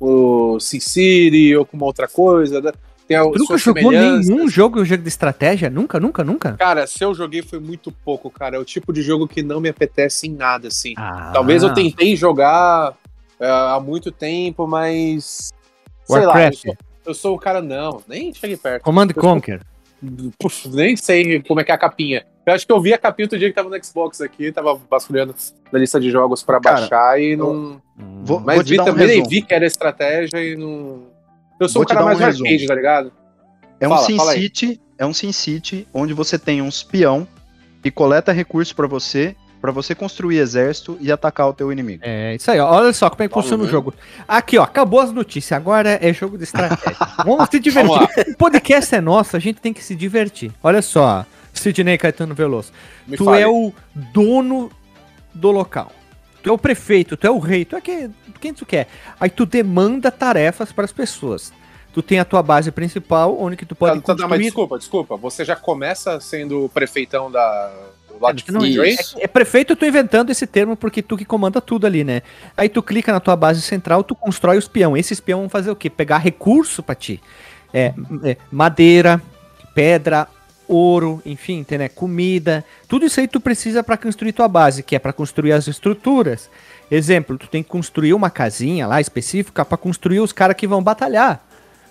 o SimCity ou com uma outra coisa. né? Tem a, nunca jogou nenhum jogo, jogo de estratégia? Nunca, nunca, nunca? Cara, se eu joguei foi muito pouco, cara. É o tipo de jogo que não me apetece em nada, assim. Ah. Talvez eu tentei jogar é, há muito tempo, mas. Sei lá, eu Warcraft. sou, eu sou o cara, não, nem cheguei perto. Command Eu sou- Conquer. Puf, nem sei como é que é a capinha. Eu acho que eu vi a capinha outro dia que tava no Xbox aqui, tava vasculhando na lista de jogos pra Cara, baixar e não. Vou, Mas vou te vi dar um também, nem vi que era estratégia e não. Eu sou Vou te cara mais um resumo. arcade, tá ligado? É um Sin aí. City, é um Sin City onde você tem um espião que coleta recursos pra você, pra você construir exército e atacar o teu inimigo. É isso aí, ó. olha só como é que funciona o Uhum. jogo. Aqui, ó, acabou as notícias. Agora é jogo de estratégia. Vamos se divertir. Vamos o podcast é nosso, a gente tem que se divertir. Olha só, Sidney Caetano Veloso. Me tu fale. é o dono do local. Tu é o prefeito, tu é o rei, tu é quem, quem tu quer. Aí tu demanda tarefas para as pessoas. Tu tem a tua base principal, onde que tu pode Tá, tá, não, mas construir. desculpa, desculpa. Você já começa sendo o prefeitão da Latifúndio, Isso. é é, é prefeito, eu tô inventando esse termo porque tu que comanda tudo ali, né? Aí tu clica na tua base central, tu constrói os peão. Esses peão vão fazer o quê? Pegar recurso pra ti. É, é, madeira, pedra, ouro, enfim, tem, né? comida. Tudo isso aí tu precisa pra construir tua base, que é pra construir as estruturas. Exemplo, tu tem que construir uma casinha lá específica pra construir os caras que vão batalhar.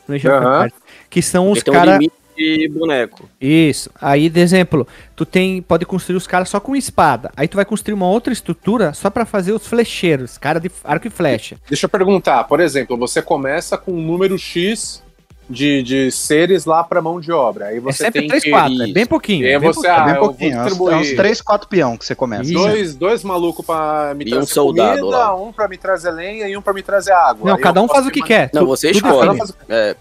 No Age. Empires, Que são os um caras. De boneco. Isso. Aí, de exemplo, tu tem pode construir os caras só com espada. Aí tu vai construir uma outra estrutura só pra fazer os flecheiros, cara de arco e flecha. Deixa eu perguntar, por exemplo, você começa com um número X de, de seres lá para mão de obra. Aí É você sempre tem 3, que 4, é bem pouquinho. E aí é bem você- pouquinho. Ah, bem eu vou pouquinho. É uns, distribuir. é uns 3, 4 peão que você começa. Isso. dois, dois malucos pra me E um trazer soldado comida, lá. um pra me trazer lenha e um pra me trazer água. Não, Aí cada um faz o que quer. Não, Tu- você um escolhe. faz É,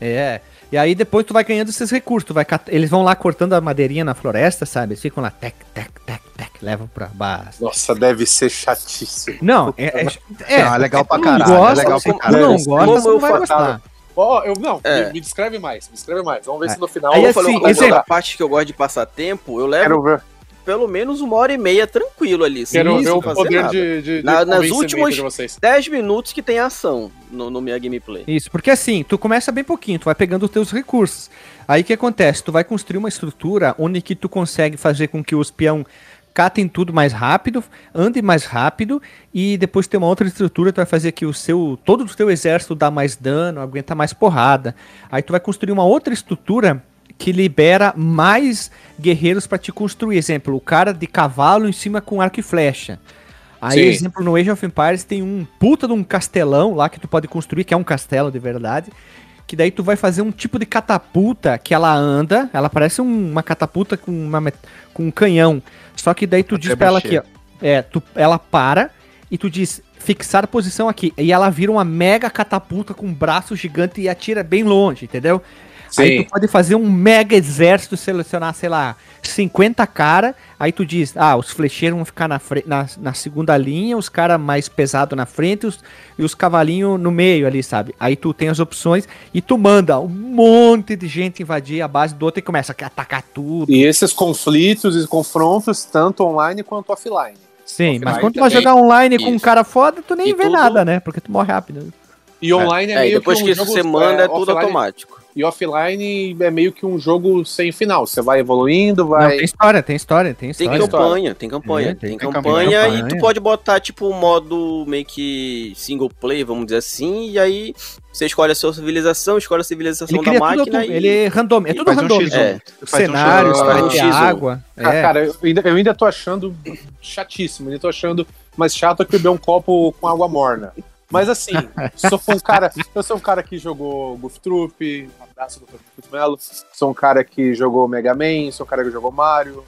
É. E aí depois tu vai ganhando esses recursos. Tu vai cat- Eles vão lá cortando a madeirinha na floresta, sabe? Eles ficam lá, tec, tec, tec, tec, levam pra base. Nossa, deve ser chatíssimo. Não, é. é, Não, é legal pra caralho, é gosta, legal se pra caralho. não gosta, você eu não vai gostar. Ó, eu não, É. me, me descreve mais, me descreve mais. Vamos ver É. se no final Aí, eu falei, assim, uma exemplo- da parte que eu gosto de passar tempo, eu levo quero ver, pelo menos uma hora e meia tranquilo ali. sem quero ver o fazer poder nada. de, de, de Na- nas últimas- de vocês. 10 minutos que tem ação no, no minha gameplay. Isso, porque assim, tu começa bem pouquinho, tu vai pegando os teus recursos. Aí o que acontece? Tu vai construir uma estrutura onde que tu consegue fazer com que os peão catem tudo mais rápido, andem mais rápido e depois tem uma outra estrutura, tu vai fazer que o seu todo o teu exército dá mais dano, aguenta mais porrada. Aí tu vai construir uma outra estrutura que libera mais guerreiros pra te construir. Exemplo, o cara de cavalo em cima com arco e flecha. Aí, Sim. exemplo, no Age of Empires tem um puta de um castelão lá que tu pode construir, que é um castelo de verdade. Que daí tu vai fazer um tipo de catapulta que ela anda, ela parece um- uma catapulta com, uma com um canhão. Só que daí tu Até diz pra ela aqui, ó. É, tu, ela para e tu diz fixar posição aqui. E ela vira uma mega catapulta com um braço gigante e atira bem longe, entendeu? Aí Sim. tu pode fazer um mega exército, selecionar, sei lá, 50 cara. Aí tu diz, ah, os flecheiros vão ficar na, na, na segunda linha, os caras mais pesados na frente os- e os cavalinhos no meio ali, sabe? Aí tu tem as opções e tu manda um monte de gente invadir a base do outro e começa a atacar tudo. E esses conflitos e confrontos, tanto online quanto offline. Sim, offline mas quando tu vai jogar online com um Isso. cara foda, tu nem E vê tudo- nada, né? Porque tu morre rápido. E online é, É, meio depois que que isso você manda, é, tudo offline- automático. E offline é meio que um jogo sem final. Você vai evoluindo, Não, vai. tem história, tem história, tem Tem história. campanha, tem campanha. É, tem, tem campanha, campanha. e tu pode botar, tipo, um modo meio que single play, vamos dizer assim, e aí você escolhe a sua civilização, escolhe a civilização Ele da tudo, máquina auto- e... ele é random, é tudo um random. X1. É. Faz um Cenários, X1. vai um ter X1. água. Ah, é. cara, eu ainda, eu ainda tô achando chatíssimo. Ainda tô achando mais chato que beber um copo com água morna. Mas assim, sou um cara, eu sou um cara que jogou Goof Troop, um abraço do Felipe Melo. Sou um cara que jogou Mega Man, sou um cara que jogou Mario,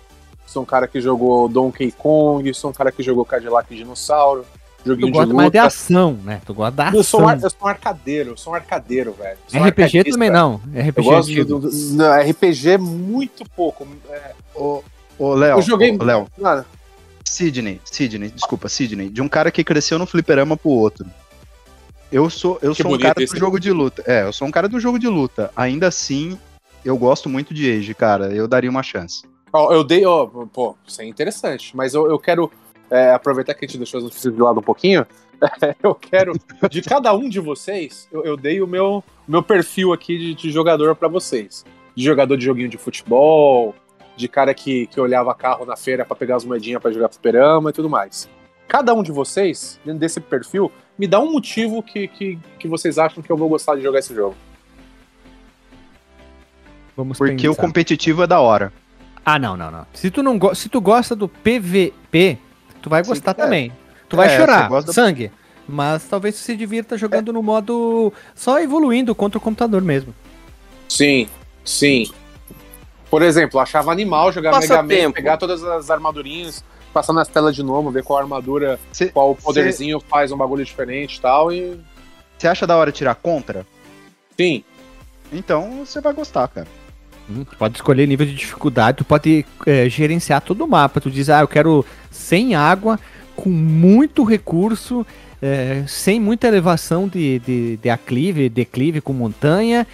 sou um cara que jogou Donkey Kong, sou um cara que jogou Cadillac Dinossauro, Tu joguinho de gosta mais de ação, né? Tu gosta da Eu sou, ação. um, ar- eu sou um arcadeiro, eu sou um arcadeiro, velho. Um RPG arcadista. também não. Eu RPG gosto antigo. do, do- não, RPG muito pouco. É, Ô, ô, Léo, Eu joguei- Léo, nada. Sidney, Sidney, desculpa, Sidney, de um cara que cresceu no fliperama pro outro. Eu sou, eu Que sou um cara do jogo de luta. É, eu sou um cara do jogo de luta. Ainda assim, eu gosto muito de Age, cara. Eu daria uma chance. Ó, eu dei, ó, pô, isso é interessante, mas eu, eu quero é, aproveitar que a gente deixou as notícias de lado um pouquinho. eu quero, de cada um de vocês, eu, eu dei o meu, o meu perfil aqui de, de jogador pra vocês. De jogador de joguinho de futebol, de cara que, que olhava carro na feira pra pegar as moedinhas pra jogar fliperama e tudo mais. Cada um de vocês, dentro desse perfil, me dá um motivo que, que, que vocês acham que eu vou gostar de jogar esse jogo. Vamos Porque o pensar. competitivo é da hora. Ah, não, não, não. Se tu não go... se tu gosta do PVP, tu vai Sim, gostar é. também. Tu vai É, chorar, você gosta do- sangue. Mas talvez tu se divirta jogando no modo só evoluindo contra o computador mesmo. Sim, sim. Por exemplo, achava animal jogar Passa Mega Man, pegar todas as armadurinhas, passar nas telas de novo, ver qual armadura, Você qual poderzinho faz um bagulho diferente e tal. E acha da hora tirar contra? sim, Então você vai gostar, cara. Hum, Tu pode escolher nível de dificuldade, tu pode é, gerenciar todo o mapa. Tu diz, ah, eu quero sem água, com muito recurso, é, sem muita elevação de, de, de aclive, declive com montanha,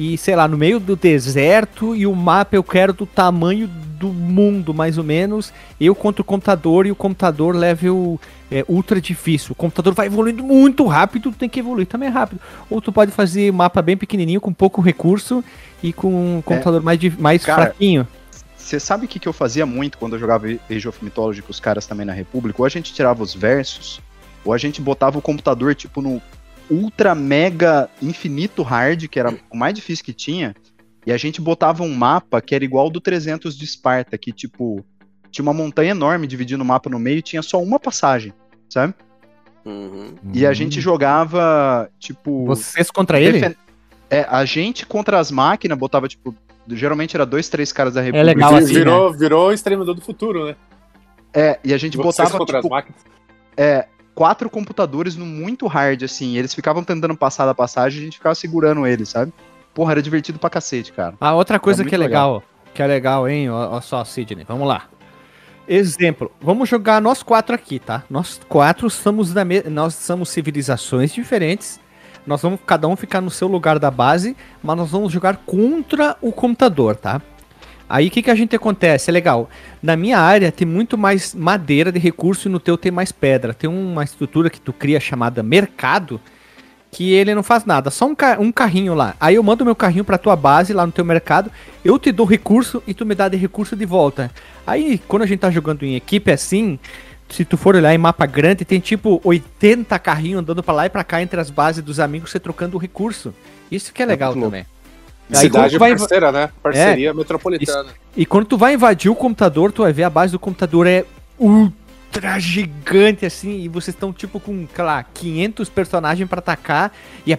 e sei lá, no meio do deserto, e o mapa eu quero do tamanho do mundo, mais ou menos. Eu contra o computador e o computador level é, ultra difícil. O computador vai evoluindo muito rápido, tu tem que evoluir também rápido. Ou tu pode fazer mapa bem pequenininho, com pouco recurso, e com um computador mais, di- mais Cara, fraquinho. Você sabe o que, que eu fazia muito quando eu jogava Age of Mythology com os caras também na República? Ou a gente tirava os versos, ou a gente botava o computador, tipo, no ultra mega infinito hard, que era o mais difícil que tinha, e a gente botava um mapa que era igual ao do 300 de Esparta, que, tipo, tinha uma montanha enorme dividindo o mapa no meio e tinha só uma passagem, sabe? Uhum. E a gente jogava, tipo... Vocês contra ele? defen- É, a gente contra as máquinas botava, tipo, geralmente era dois, três caras da República. legal assim, virou, virou exterminador do futuro, né? É, e a gente Vocês botava, contra tipo, as máquinas. é, quatro computadores no muito hard, assim. Eles ficavam tentando passar da passagem e a gente ficava segurando eles, sabe? Porra, era divertido pra cacete, cara. Ah, outra coisa que é muito legal, que é legal, hein? Ó só, Sidney, vamos lá. Exemplo, vamos jogar nós quatro aqui, tá? Nós quatro somos da me... nós somos civilizações diferentes. Nós vamos cada um ficar no seu lugar da base, mas nós vamos jogar contra o computador, tá? Aí o que, que a gente acontece? É legal. Na minha área tem muito mais madeira de recurso e no teu tem mais pedra. Tem uma estrutura que tu cria chamada mercado, que ele não faz nada, só um, ca- um carrinho lá. Aí eu mando meu carrinho pra tua base lá no teu mercado, eu te dou recurso e tu me dá de recurso de volta. Aí quando a gente tá jogando em equipe assim, se tu for olhar em mapa grande, tem tipo 80 carrinhos andando pra lá e pra cá entre as bases dos amigos, você trocando o recurso. Isso que é legal muito louco. Aí Cidade vai- É. parceira, né? Parceria metropolitana. E quando tu vai invadir o computador, tu vai ver a base do computador é ultra gigante assim, e vocês estão tipo com, sei lá, 500 personagens pra atacar, e é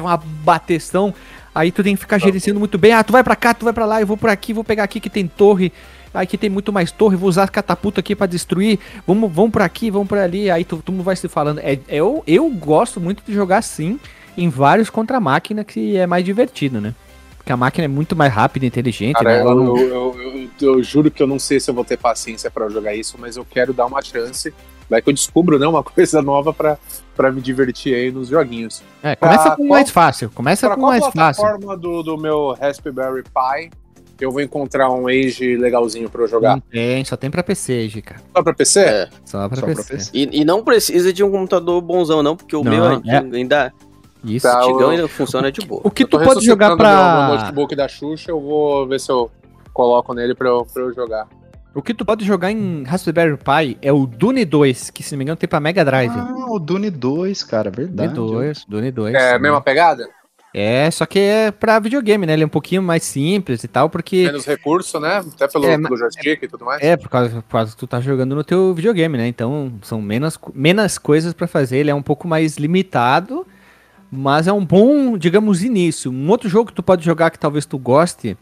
uma bateção. Aí tu tem que ficar gerenciando muito bem. Ah, tu vai pra cá, tu vai pra lá, eu vou por aqui, vou pegar aqui que tem torre. Aqui tem muito mais torre, vou usar catapulta aqui pra destruir. Vamos, vamos por aqui, vamos por ali. Aí tu, tu vai se falando. É, eu, eu gosto muito de jogar assim, em vários contra a máquina, que é mais divertido, né? Porque a máquina é muito mais rápida e inteligente, Cara, né? Ela eu, não- eu, eu- eu- eu juro que eu não sei se eu vou ter paciência pra jogar isso, mas eu quero dar uma chance. Vai que eu descubro, né, uma coisa nova pra, pra me divertir aí nos joguinhos. É, começa Pra com o qual- mais fácil. Começa Pra com o qual mais fácil. plataforma do, do meu Raspberry Pi eu vou encontrar um Age legalzinho pra eu jogar? Não tem, só tem pra PC, G, cara. Só pra PC? É. Só pra Só pra PC. PC. E, e não precisa de um computador bonzão, não, porque o Não, meu é. ainda, Isso. Tá, antigão eu- ainda funciona de boa. O que tu pode jogar ressuscitando meu- meu pra. notebook da Xuxa, eu vou ver se eu coloco nele pra eu, pra eu jogar. O que tu pode jogar em Raspberry Pi é o Dune 2, que se não me engano tem pra Mega Drive. Ah, o Dune 2, cara, Dune verdade. 2, Dune 2. É a sim. mesma pegada? É, só que é pra videogame, né? Ele é um pouquinho mais simples e tal, porque. Menos recurso, né? Até pelo, É, pelo joystick e tudo mais. É, por causa, por causa que tu tá jogando no teu videogame, né? Então são menos, menos coisas pra fazer, ele é um pouco mais limitado, mas é um bom, digamos, início. Um outro jogo que tu pode jogar que talvez tu goste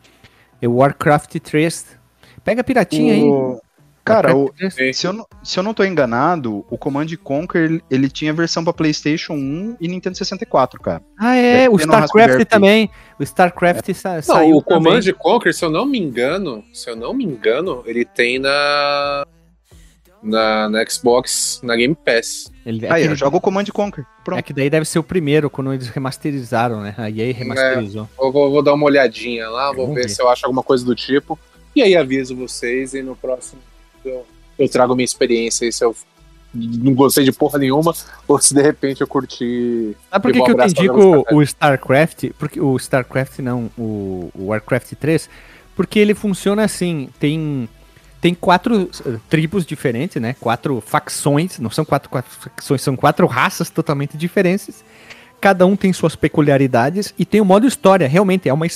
é o Warcraft 3. Pega a piratinha aí. O- Cara, o- 3. se, eu não, se eu não tô enganado, o Command Conquer ele, ele tinha versão pra PlayStation 1 e Nintendo 64, cara. Ah, é, Deve o StarCraft também. O StarCraft sa Não, saiu o Command também. Conquer, se eu não me engano, se eu não me engano, ele tem na na, na Xbox, na Game Pass. Ele, é, Aí, eu jogo o Command Conquer. é Pronto. que daí deve ser o primeiro, quando eles remasterizaram, né? A EA remasterizou. Eu vou, vou dar uma olhadinha lá, vou ver ver. se eu acho alguma coisa do tipo. E aí aviso vocês e no próximo eu, eu trago minha experiência aí se eu não gostei de porra nenhuma ou se de repente eu curti. Sabe por que, E que eu te indico o StarCraft? Porque o StarCraft não, o, o Warcraft 3, porque ele funciona assim, tem tem quatro eh, tribos diferentes, né? Quatro facções, não são quatro, quatro facções, são quatro raças totalmente diferentes. Cada um tem suas peculiaridades e tem o modo história, realmente é uma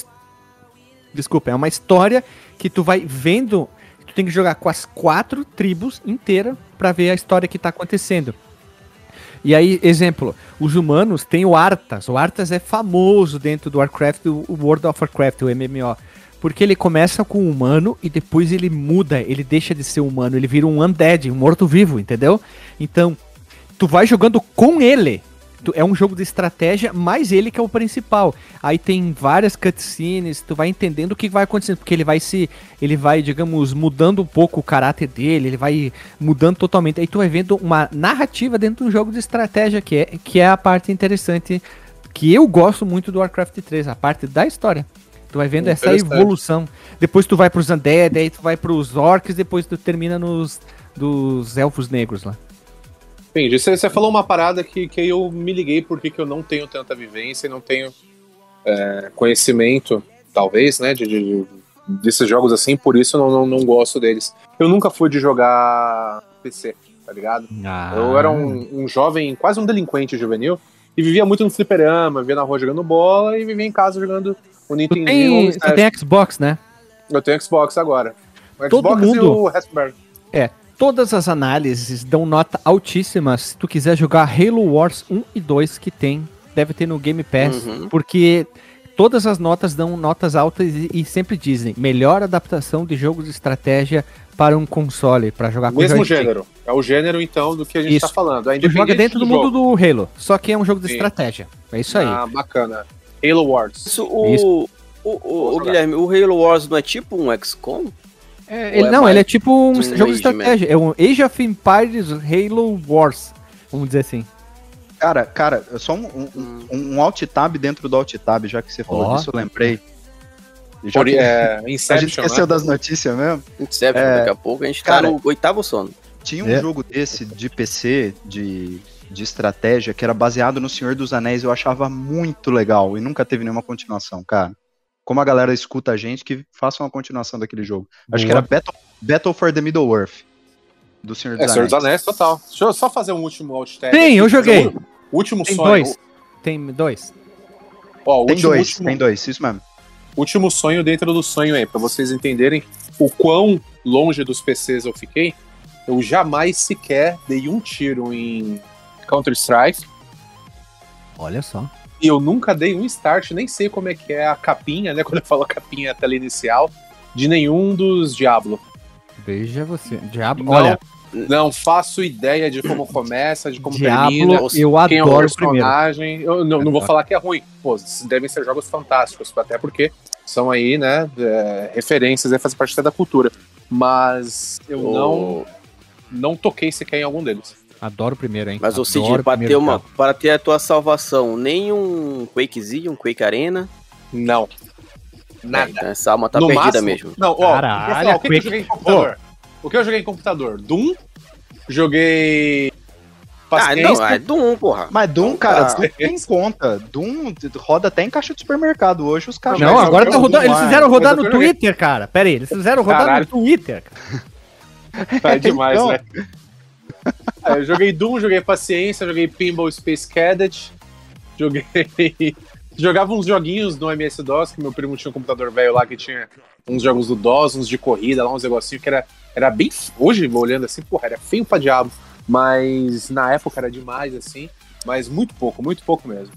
Desculpa, é uma história que tu vai vendo, tu tem que jogar com as quatro tribos inteiras pra ver a história que tá acontecendo. E aí, exemplo, os humanos têm o Arthas. O Arthas é famoso dentro do Warcraft, o o World of Warcraft, o MMO. Porque ele começa com humano e depois ele muda, ele deixa de ser humano, ele vira um undead, um morto-vivo, entendeu? Então, tu vai jogando com ele. Tu- é um jogo de estratégia, mas ele que é o principal. Aí tem várias cutscenes, tu vai entendendo o que vai acontecendo, porque ele vai se. Ele vai, digamos, mudando um pouco o caráter dele, ele vai mudando totalmente. Aí tu vai vendo uma narrativa dentro de um jogo de estratégia, que é, que é a parte interessante, que eu gosto muito do Warcraft 3, a parte da história. Tu vai vendo essa evolução. Depois tu vai pros Undead, aí tu vai pros Orcs, depois tu termina nos dos Elfos Negros lá. Entendi. Você, você falou uma parada que, que eu me liguei porque que eu não tenho tanta vivência e não tenho é, conhecimento, talvez, né, de, de- desses jogos assim, por isso eu não, não, não gosto deles. Eu nunca fui de jogar PC, tá ligado? Ah. Eu era um, um jovem, quase um delinquente juvenil, e vivia muito no fliperama, vivia na rua jogando bola e vivia em casa jogando o Nintendo. tem, tu tem Xbox, né? Eu tenho Xbox agora. O Todo Xbox e mundo- o Raspberry. Todas as análises dão nota altíssima se tu quiser jogar Halo Wars 1 e 2 que tem deve ter no Game Pass, Uhum. porque todas as notas dão notas altas e, e sempre dizem melhor adaptação de jogos de estratégia para um console, para jogar com Mesmo gênero. É o gênero, então, do que a gente Isso. tá falando. É Tu joga dentro do, mundo jogo. do Halo, só que é um jogo de Sim. estratégia. É isso aí. Ah, bacana. Halo Wars. Isso, o, Isso. o, o, o. Guilherme, o Halo Wars não é tipo um XCOM? É, ele, é não, ele é tipo um, um jogo de estratégia. É um Age of Empires Halo Wars, vamos dizer assim. Cara, cara, só um, um, um, um alt tab dentro do alt tab, já que você falou Ó. disso, eu lembrei. Já Por, que é, a gente esqueceu né? das notícias mesmo. Inception, É, daqui a pouco a gente cara, tá no oitavo sono. Tinha um É. jogo desse de PC, de, de estratégia, que era baseado no Senhor dos Anéis, eu achava muito legal e nunca teve nenhuma continuação, cara. Como a galera escuta a gente, que faça uma continuação daquele jogo. Acho que Boa. era Battle, Battle for the Middle-earth, do Senhor dos É, Senhor Anéis. dos Anéis, total. Deixa eu só fazer um último alt tab. Tem, aqui, eu joguei. um último Tem sonho. dois. Tem dois. Ó, o Tem último, dois, último, tem dois, isso mesmo. último sonho dentro do sonho aí, pra vocês entenderem o quão longe dos PCs eu fiquei. Eu jamais sequer dei um tiro em Counter-Strike. Olha só. E eu nunca dei um start, nem sei como é que é a capinha, né? Quando eu falo capinha, a tela inicial, de nenhum dos Diablo. Veja você. Diabo, Não, olha, Não faço ideia de como começa, de como Diablo, termina. eu Quem é o adoro primeiro. personagem. Eu não, não vou falar que é ruim. Pô, devem ser jogos fantásticos, até porque são aí, né, é, referências, aí faz parte da cultura. Mas eu não, não toquei sequer em algum deles. Adoro o primeiro, hein? Mas o Adoro Cid, para ter, uma, para ter a tua salvação, nem um Quakezinho, um Quake Arena. Não. É, Nada. então essa alma tá no perdida máximo, mesmo. Não, ó, Caralho, falar, o que, que eu Quake- joguei em computador? O que eu joguei em computador? Doom, joguei. Ah, Paciência, não, é Doom, porra. Mas Doom, cara, Ah. Doom tem conta. Doom roda até em caixa de supermercado hoje, os caras. Não, agora tá rodando. Eles fizeram rodar no. Twitter, cara. Pera aí, eles fizeram rodar Caralho. no Twitter. cara. Tá demais, Então. né? É, eu joguei Doom, joguei Paciência, joguei Pinball Space Cadet, joguei. Jogava uns joguinhos no MS-DOS, que meu primo tinha um computador velho lá que tinha uns jogos do DOS, uns de corrida, lá uns negocinhos que era, era bem. Hoje, olhando assim, porra, era feio pra diabo. Mas na época era demais, assim. Mas muito pouco, muito pouco mesmo.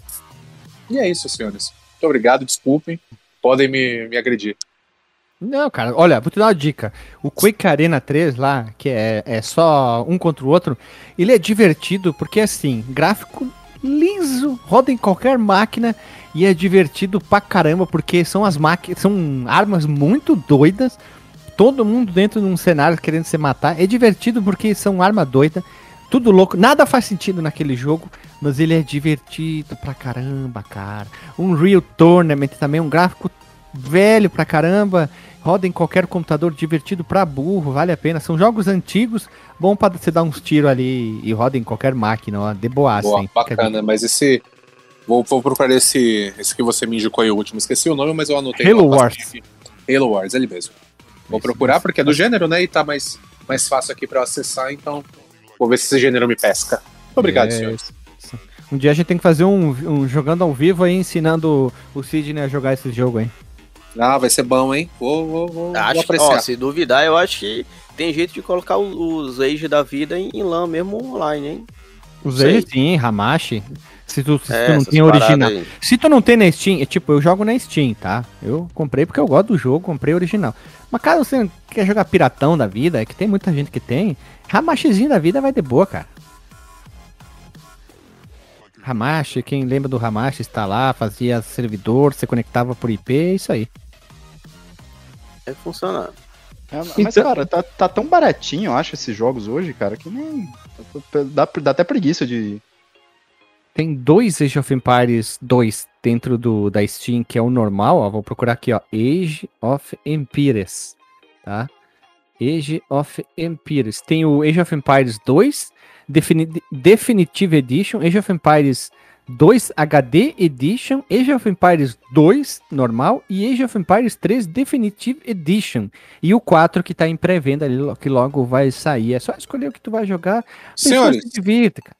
E é isso, senhores. Muito obrigado, desculpem. Podem me, me agredir. Não, cara, olha, vou te dar uma dica. O Quake Arena 3 lá, que é, é só um contra o outro, ele é divertido porque, assim, gráfico liso, roda em qualquer máquina e é divertido pra caramba porque são as máquinas, são armas muito doidas, todo mundo dentro de um cenário querendo se matar. É divertido porque são armas doidas, tudo louco, nada faz sentido naquele jogo, mas ele é divertido pra caramba, cara. Um Real Tournament também, um gráfico velho pra caramba, roda em qualquer computador, divertido pra burro, vale a pena. São jogos antigos, bom pra você dar uns tiros ali e roda em qualquer máquina, ó, de Boa, hein? Fica a bacana, mas esse. Vou, vou procurar esse, esse que você me indicou aí, o último. Esqueci o nome, mas eu anotei. Halo Wars. aqui. Halo Wars, ele mesmo. Vou procurar porque é do gênero, né? E tá mais, mais fácil aqui pra eu acessar, então vou ver se esse gênero me pesca. Muito obrigado, É, senhores. Um dia a gente tem que fazer um, um jogando ao vivo aí, ensinando o Sidney a jogar esse jogo, hein? Ah, vai ser bom, hein? Vou, vou, vou, vou Acho, apreciar. ó, se duvidar, eu acho que tem jeito de colocar o- os Age da vida em, em LAN mesmo online, hein? Usei Sei. sim, Hamashi. Se tu, se É, tu não tem original. aí. Se tu não tem na Steam, é tipo, eu jogo na Steam, tá? Eu comprei porque eu gosto do jogo, comprei original. Mas caso você não quer jogar piratão da vida, é que tem muita gente que tem, Hamashizinho da vida vai de boa, cara. Hamashi, quem lembra do Hamashi está lá, fazia servidor, você conectava por IP, é isso aí. É funcionar. É, mas, Então- cara, tá, tá tão baratinho, eu acho, esses jogos hoje, cara, que nem. Dá, dá até preguiça de. Tem dois Age of Empires 2 dentro do, da Steam, que é o normal, ó, vou procurar aqui, ó, Age of Empires, tá? Age of Empires. Tem o Age of Empires 2, Defini- Definitive Edition, Age of Empires 2 HD Edition, Age of Empires 2 normal e Age of Empires 3 Definitive Edition. E o 4 que tá em pré-venda ali, que logo vai sair. É só escolher o que tu vai jogar. Senhores, se divirta, cara.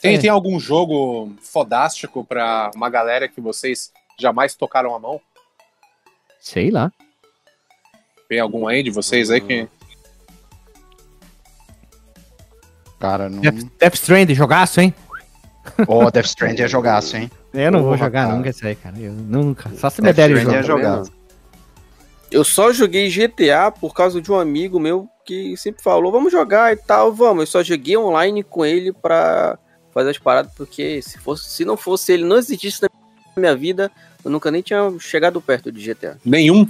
Tem, é. tem algum jogo fodástico pra uma galera que vocês jamais tocaram a mão? Sei lá. Tem algum aí de vocês aí que. Cara, não. Death, Death Stranding, jogaço, hein? Ó, Death Stranding é jogaço, hein? Eu não vou jogar cara. nunca isso aí, cara. Eu nunca. Só se me derem o Stranding é jogo. jogaço. Eu só joguei GTA por causa de um amigo meu que sempre falou, vamos jogar e tal, vamos. Eu só joguei online com ele pra fazer as paradas, porque se, fosse, se não fosse ele, não existisse na minha vida, eu nunca nem tinha chegado perto de GTA. Nenhum.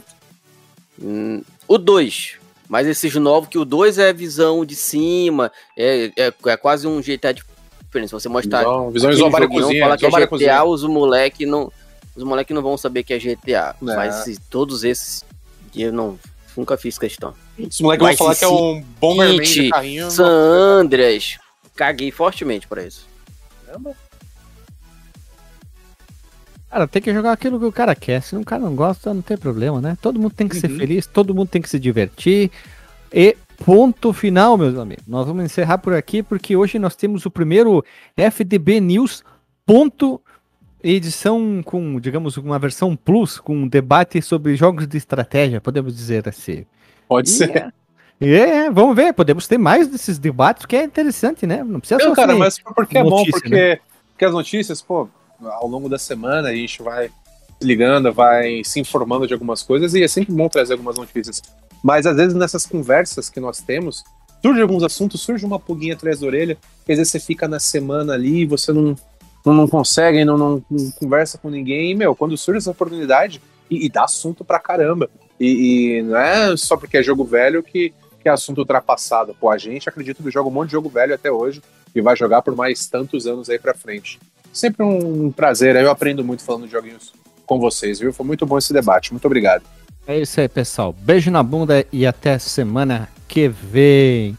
Hum, o 2. Mas esses novos, que o 2 é visão de cima, é, é, é quase um GTA diferente. Se você mostrar Visão, visão aquele isobar a joguinho, cozinha. falar que é GTA, os moleque não. Os moleque não vão saber que é GTA. É. Mas todos esses eu não nunca fiz questão. Os moleques vão falar que é um Bomberman de carrinho. San Andreas. Caguei fortemente pra isso. Cara, tem que jogar aquilo que o cara quer. Se o cara não gosta, não tem problema, né? Todo mundo tem que ser Uhum. feliz, todo mundo tem que se divertir. E ponto final, meus amigos. Nós vamos encerrar por aqui, porque hoje nós temos o primeiro FDB News. Ponto edição com, digamos, uma versão plus, com um debate sobre jogos de estratégia, podemos dizer assim. Pode E ser. É, é, vamos ver, podemos ter mais desses debates, que é interessante, né? Não precisa Não, cara, mas porque é bom, porque, né? porque as notícias, pô, ao longo da semana a gente vai se ligando, vai se informando de algumas coisas e é sempre bom trazer algumas notícias. Mas às vezes nessas conversas que nós temos, surge alguns assuntos, surge uma pulguinha atrás da orelha, que às vezes você fica na semana ali você não, não, não consegue, não, não, não conversa com ninguém, e, meu, quando surge essa oportunidade, e, e dá assunto pra caramba. E, e não é só porque é jogo velho que, que é assunto ultrapassado. Pô, a gente acredita que joga um monte de jogo velho até hoje e vai jogar por mais tantos anos aí pra frente. Sempre um prazer, eu aprendo muito falando de joguinhos com vocês, viu? Foi muito bom esse debate, muito obrigado. É isso aí, pessoal. Beijo na bunda e até semana que vem.